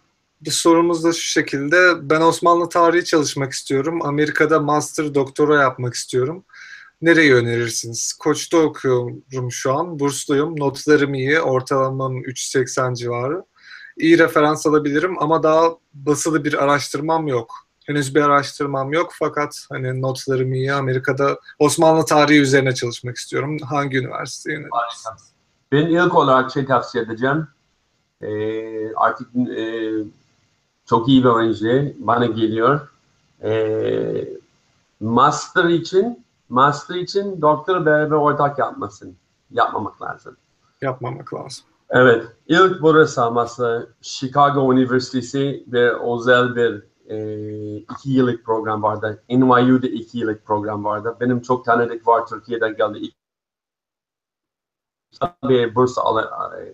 bu sorumuz da şu şekilde. Ben Osmanlı tarihi çalışmak istiyorum. Amerika'da master doktora yapmak istiyorum. Nereyi önerirsiniz? Koç'ta okuyorum şu an. Bursluyum. Notlarım iyi. Ortalamam 3.80 civarı. İyi referans alabilirim ama daha basılı bir araştırmam yok. Henüz bir araştırmam yok fakat hani notlarım iyi. Amerika'da Osmanlı tarihi üzerine çalışmak istiyorum. Hangi üniversiteye? Harika. Ben ilk olarak şey tavsiye edeceğim. Ee, artık e, çok iyi bir öğrenci bana geliyor. Ee, master için master için doktor beraber ortak yapmasın. Yapmamak lazım. Yapmamak lazım. Evet, ilk vuru saması Chicago Üniversitesi ve özel bir e, iki yıllık program vardı. NYU'da iki yıllık program vardı. Benim çok tanıdık var Türkiye'den geldi. Bir burs alır.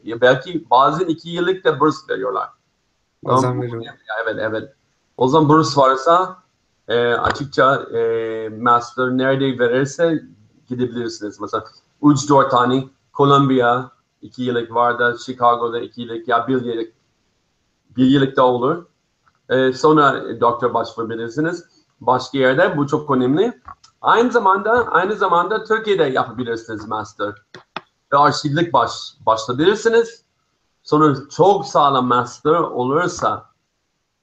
E, belki bazen iki yıllık da burs veriyorlar. Bazen veriyorlar. Evet, evet. O zaman burs varsa e, açıkça e, master nerede verirse gidebilirsiniz. Mesela 3-4 tane Kolombiya, 2 yıllık vardı. Chicago'da 2 yıllık ya 1 yıllık bir yıllık da olur. E, sonra doktor başvurabilirsiniz. Başka yerde bu çok önemli. Aynı zamanda aynı zamanda Türkiye'de yapabilirsiniz master. Ve arşivlik baş, başlayabilirsiniz. Sonra çok sağlam master olursa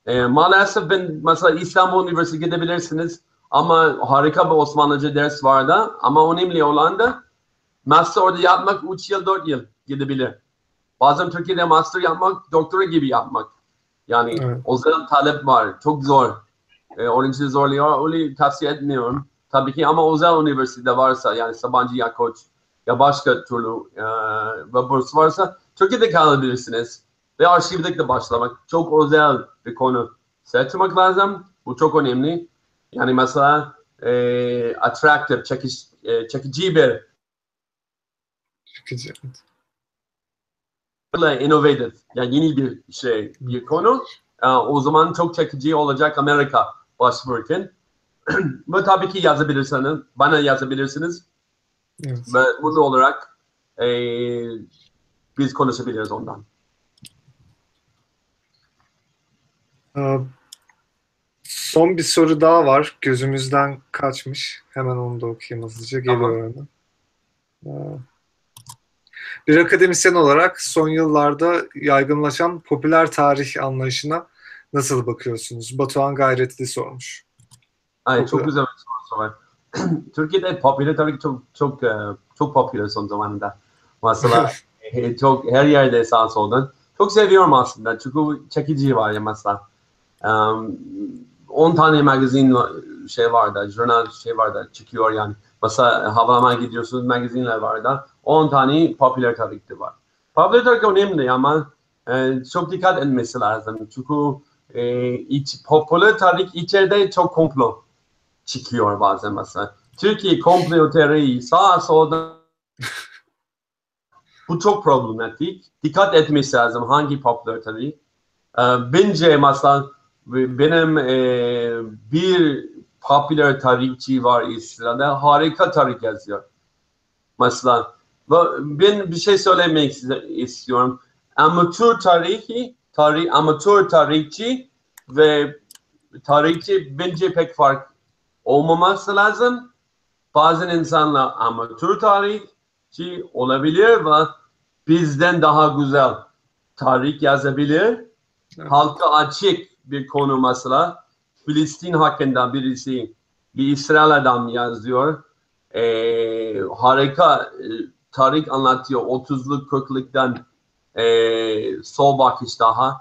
e, maalesef ben mesela İstanbul Üniversitesi gidebilirsiniz ama harika bir Osmanlıca ders vardı ama önemli olan da master orada yapmak 3 yıl 4 yıl gidebilir. Bazen Türkiye'de master yapmak doktora gibi yapmak. Yani Evet. o zaman talep var. Çok zor. E, öğrenci zorluyor. Öyle tavsiye etmiyorum. Tabii ki ama özel üniversitede varsa yani Sabancı ya Koç ya başka türlü e, ve burs varsa Türkiye'de kalabilirsiniz. Ve arşivlikle başlamak çok özel bir konu seçmek lazım. Bu çok önemli. Yani mesela e, attractive, çekiş, e, çekici bir Çekici. böyle innovative, yani yeni bir şey, bir konu. Ee, o zaman çok çekici olacak Amerika başvururken. Ve tabii ki yazabilirsiniz, bana yazabilirsiniz. Evet. Ve mutlu olarak e, biz konuşabiliriz ondan. Ee, Son bir soru daha var. Gözümüzden kaçmış. Hemen onu da okuyayım hızlıca. Geliyor Tamam. hemen. Bir akademisyen olarak son yıllarda yaygınlaşan popüler tarih anlayışına nasıl bakıyorsunuz? Batuhan Gayretli sormuş. Ay, Çok çok güzel. bir soru var. Türkiye'de popüler tabii ki çok çok e, çok popüler son zamanında. Mesela e, çok her yerde sağ soldan. Çok seviyorum aslında çünkü çekici var ya mesela. Um, 10 tane magazin şey var da, jurnal şey var da çıkıyor yani. Mesela havalamaya gidiyorsunuz magazinler var da 10 tane popüler tarihte var. Popüler tarih önemli ama e, çok dikkat etmesi lazım. Çünkü e, iç, popüler tarih içeride çok komplo çıkıyor bazen mesela. Türkiye komplo teoriyi sağa solda bu çok problematik. Dikkat etmesi lazım hangi popüler tarih. Ee, bence mesela benim e, bir popüler tarihçi var İsrail'de harika tarih yazıyor. Mesela ben bir şey söylemek istiyorum. Amatör tarihi, tarih, amatör tarihçi ve tarihçi bence pek fark olmaması lazım. Bazen insanlar amatör tarihçi olabilir ve bizden daha güzel tarih yazabilir. Evet. Halka açık bir konu mesela. Filistin hakkında birisi bir İsrail adam yazıyor. Ee, harika e, tarih anlatıyor. 30'luk 40'lıktan e, sol bakış daha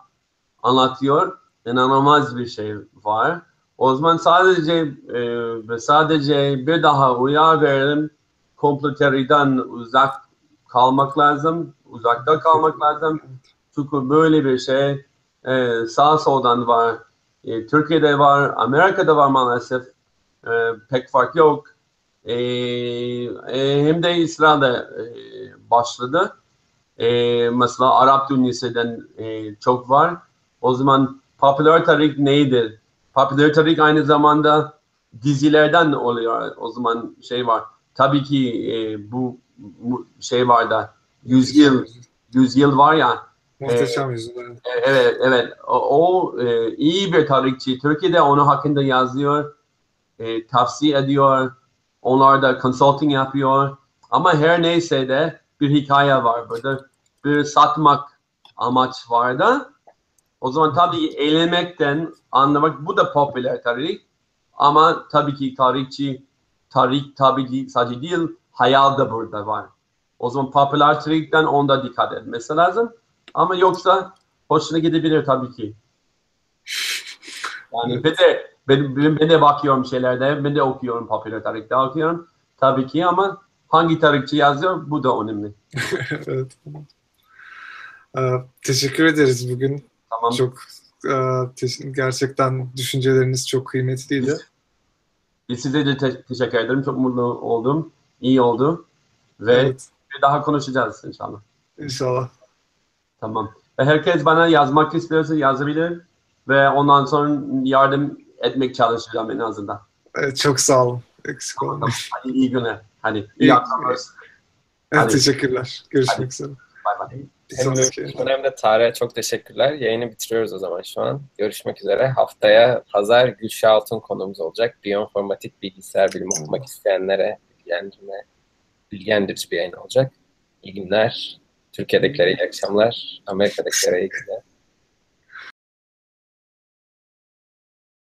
anlatıyor. İnanılmaz bir şey var. O zaman sadece e, ve sadece bir daha uyar verelim. Komplo teoriden uzak kalmak lazım. Uzakta kalmak lazım. Çünkü böyle bir şey e, sağ soldan var. E, Türkiye'de var, Amerika'da var maalesef. E, pek fark yok. E, e, hem de İsrail'de e, başladı. E, mesela Arap dünyasından e, çok var. O zaman popüler tarih nedir? Popüler tarih aynı zamanda dizilerden oluyor. O zaman şey var. Tabii ki e, bu, bu şey var da 100 yıl 100 yıl var ya Muhteşem yüzyıl. evet. e, Evet, evet. O, o, e, iyi bir tarihçi. Türkiye'de onun hakkında yazıyor, e, tavsiye ediyor. Onlar da consulting yapıyor. Ama her neyse de bir hikaye var burada. Bir satmak amaç var da. O zaman tabii eğlenmekten anlamak bu da popüler tarih. Ama tabii ki tarihçi, tarih tabii sadece değil, hayal da burada var. O zaman popüler tarihten onda dikkat etmesi lazım. Ama yoksa hoşuna gidebilir tabii ki. Yani ben de ben, ben, ben de bakıyorum şeylerde, ben de okuyorum popüler tarihte okuyorum tabii ki ama hangi tarihçi yazıyor bu da önemli. evet. Ee, teşekkür ederiz bugün. Tamam. Çok e, te- gerçekten düşünceleriniz çok kıymetliydi. Biz size de te- teşekkür ederim. Çok mutlu oldum. İyi oldu. Ve Evet, daha konuşacağız inşallah. inşallah. Tamam. Ve herkes bana yazmak istiyorsa yazabilir. Ve ondan sonra yardım etmek çalışacağım en azından. Evet, çok sağ olun. Eksik olmayın. Hadi iyi günler. Hadi iyi akşamlar. Evet, Hadi. teşekkürler. Görüşmek Hadi. üzere. Bay bay. Hem de tarihe çok teşekkürler. Yayını bitiriyoruz o zaman şu an. Görüşmek üzere. Haftaya pazar Gülşah Altun konumuz olacak. Biyoinformatik bilgisayar bilimi okumak isteyenlere bilgilendirme, bilgilendirici bir yayın olacak. İyi günler. Türkiye'dekilere iyi akşamlar. Amerika'dakilere iyi günler.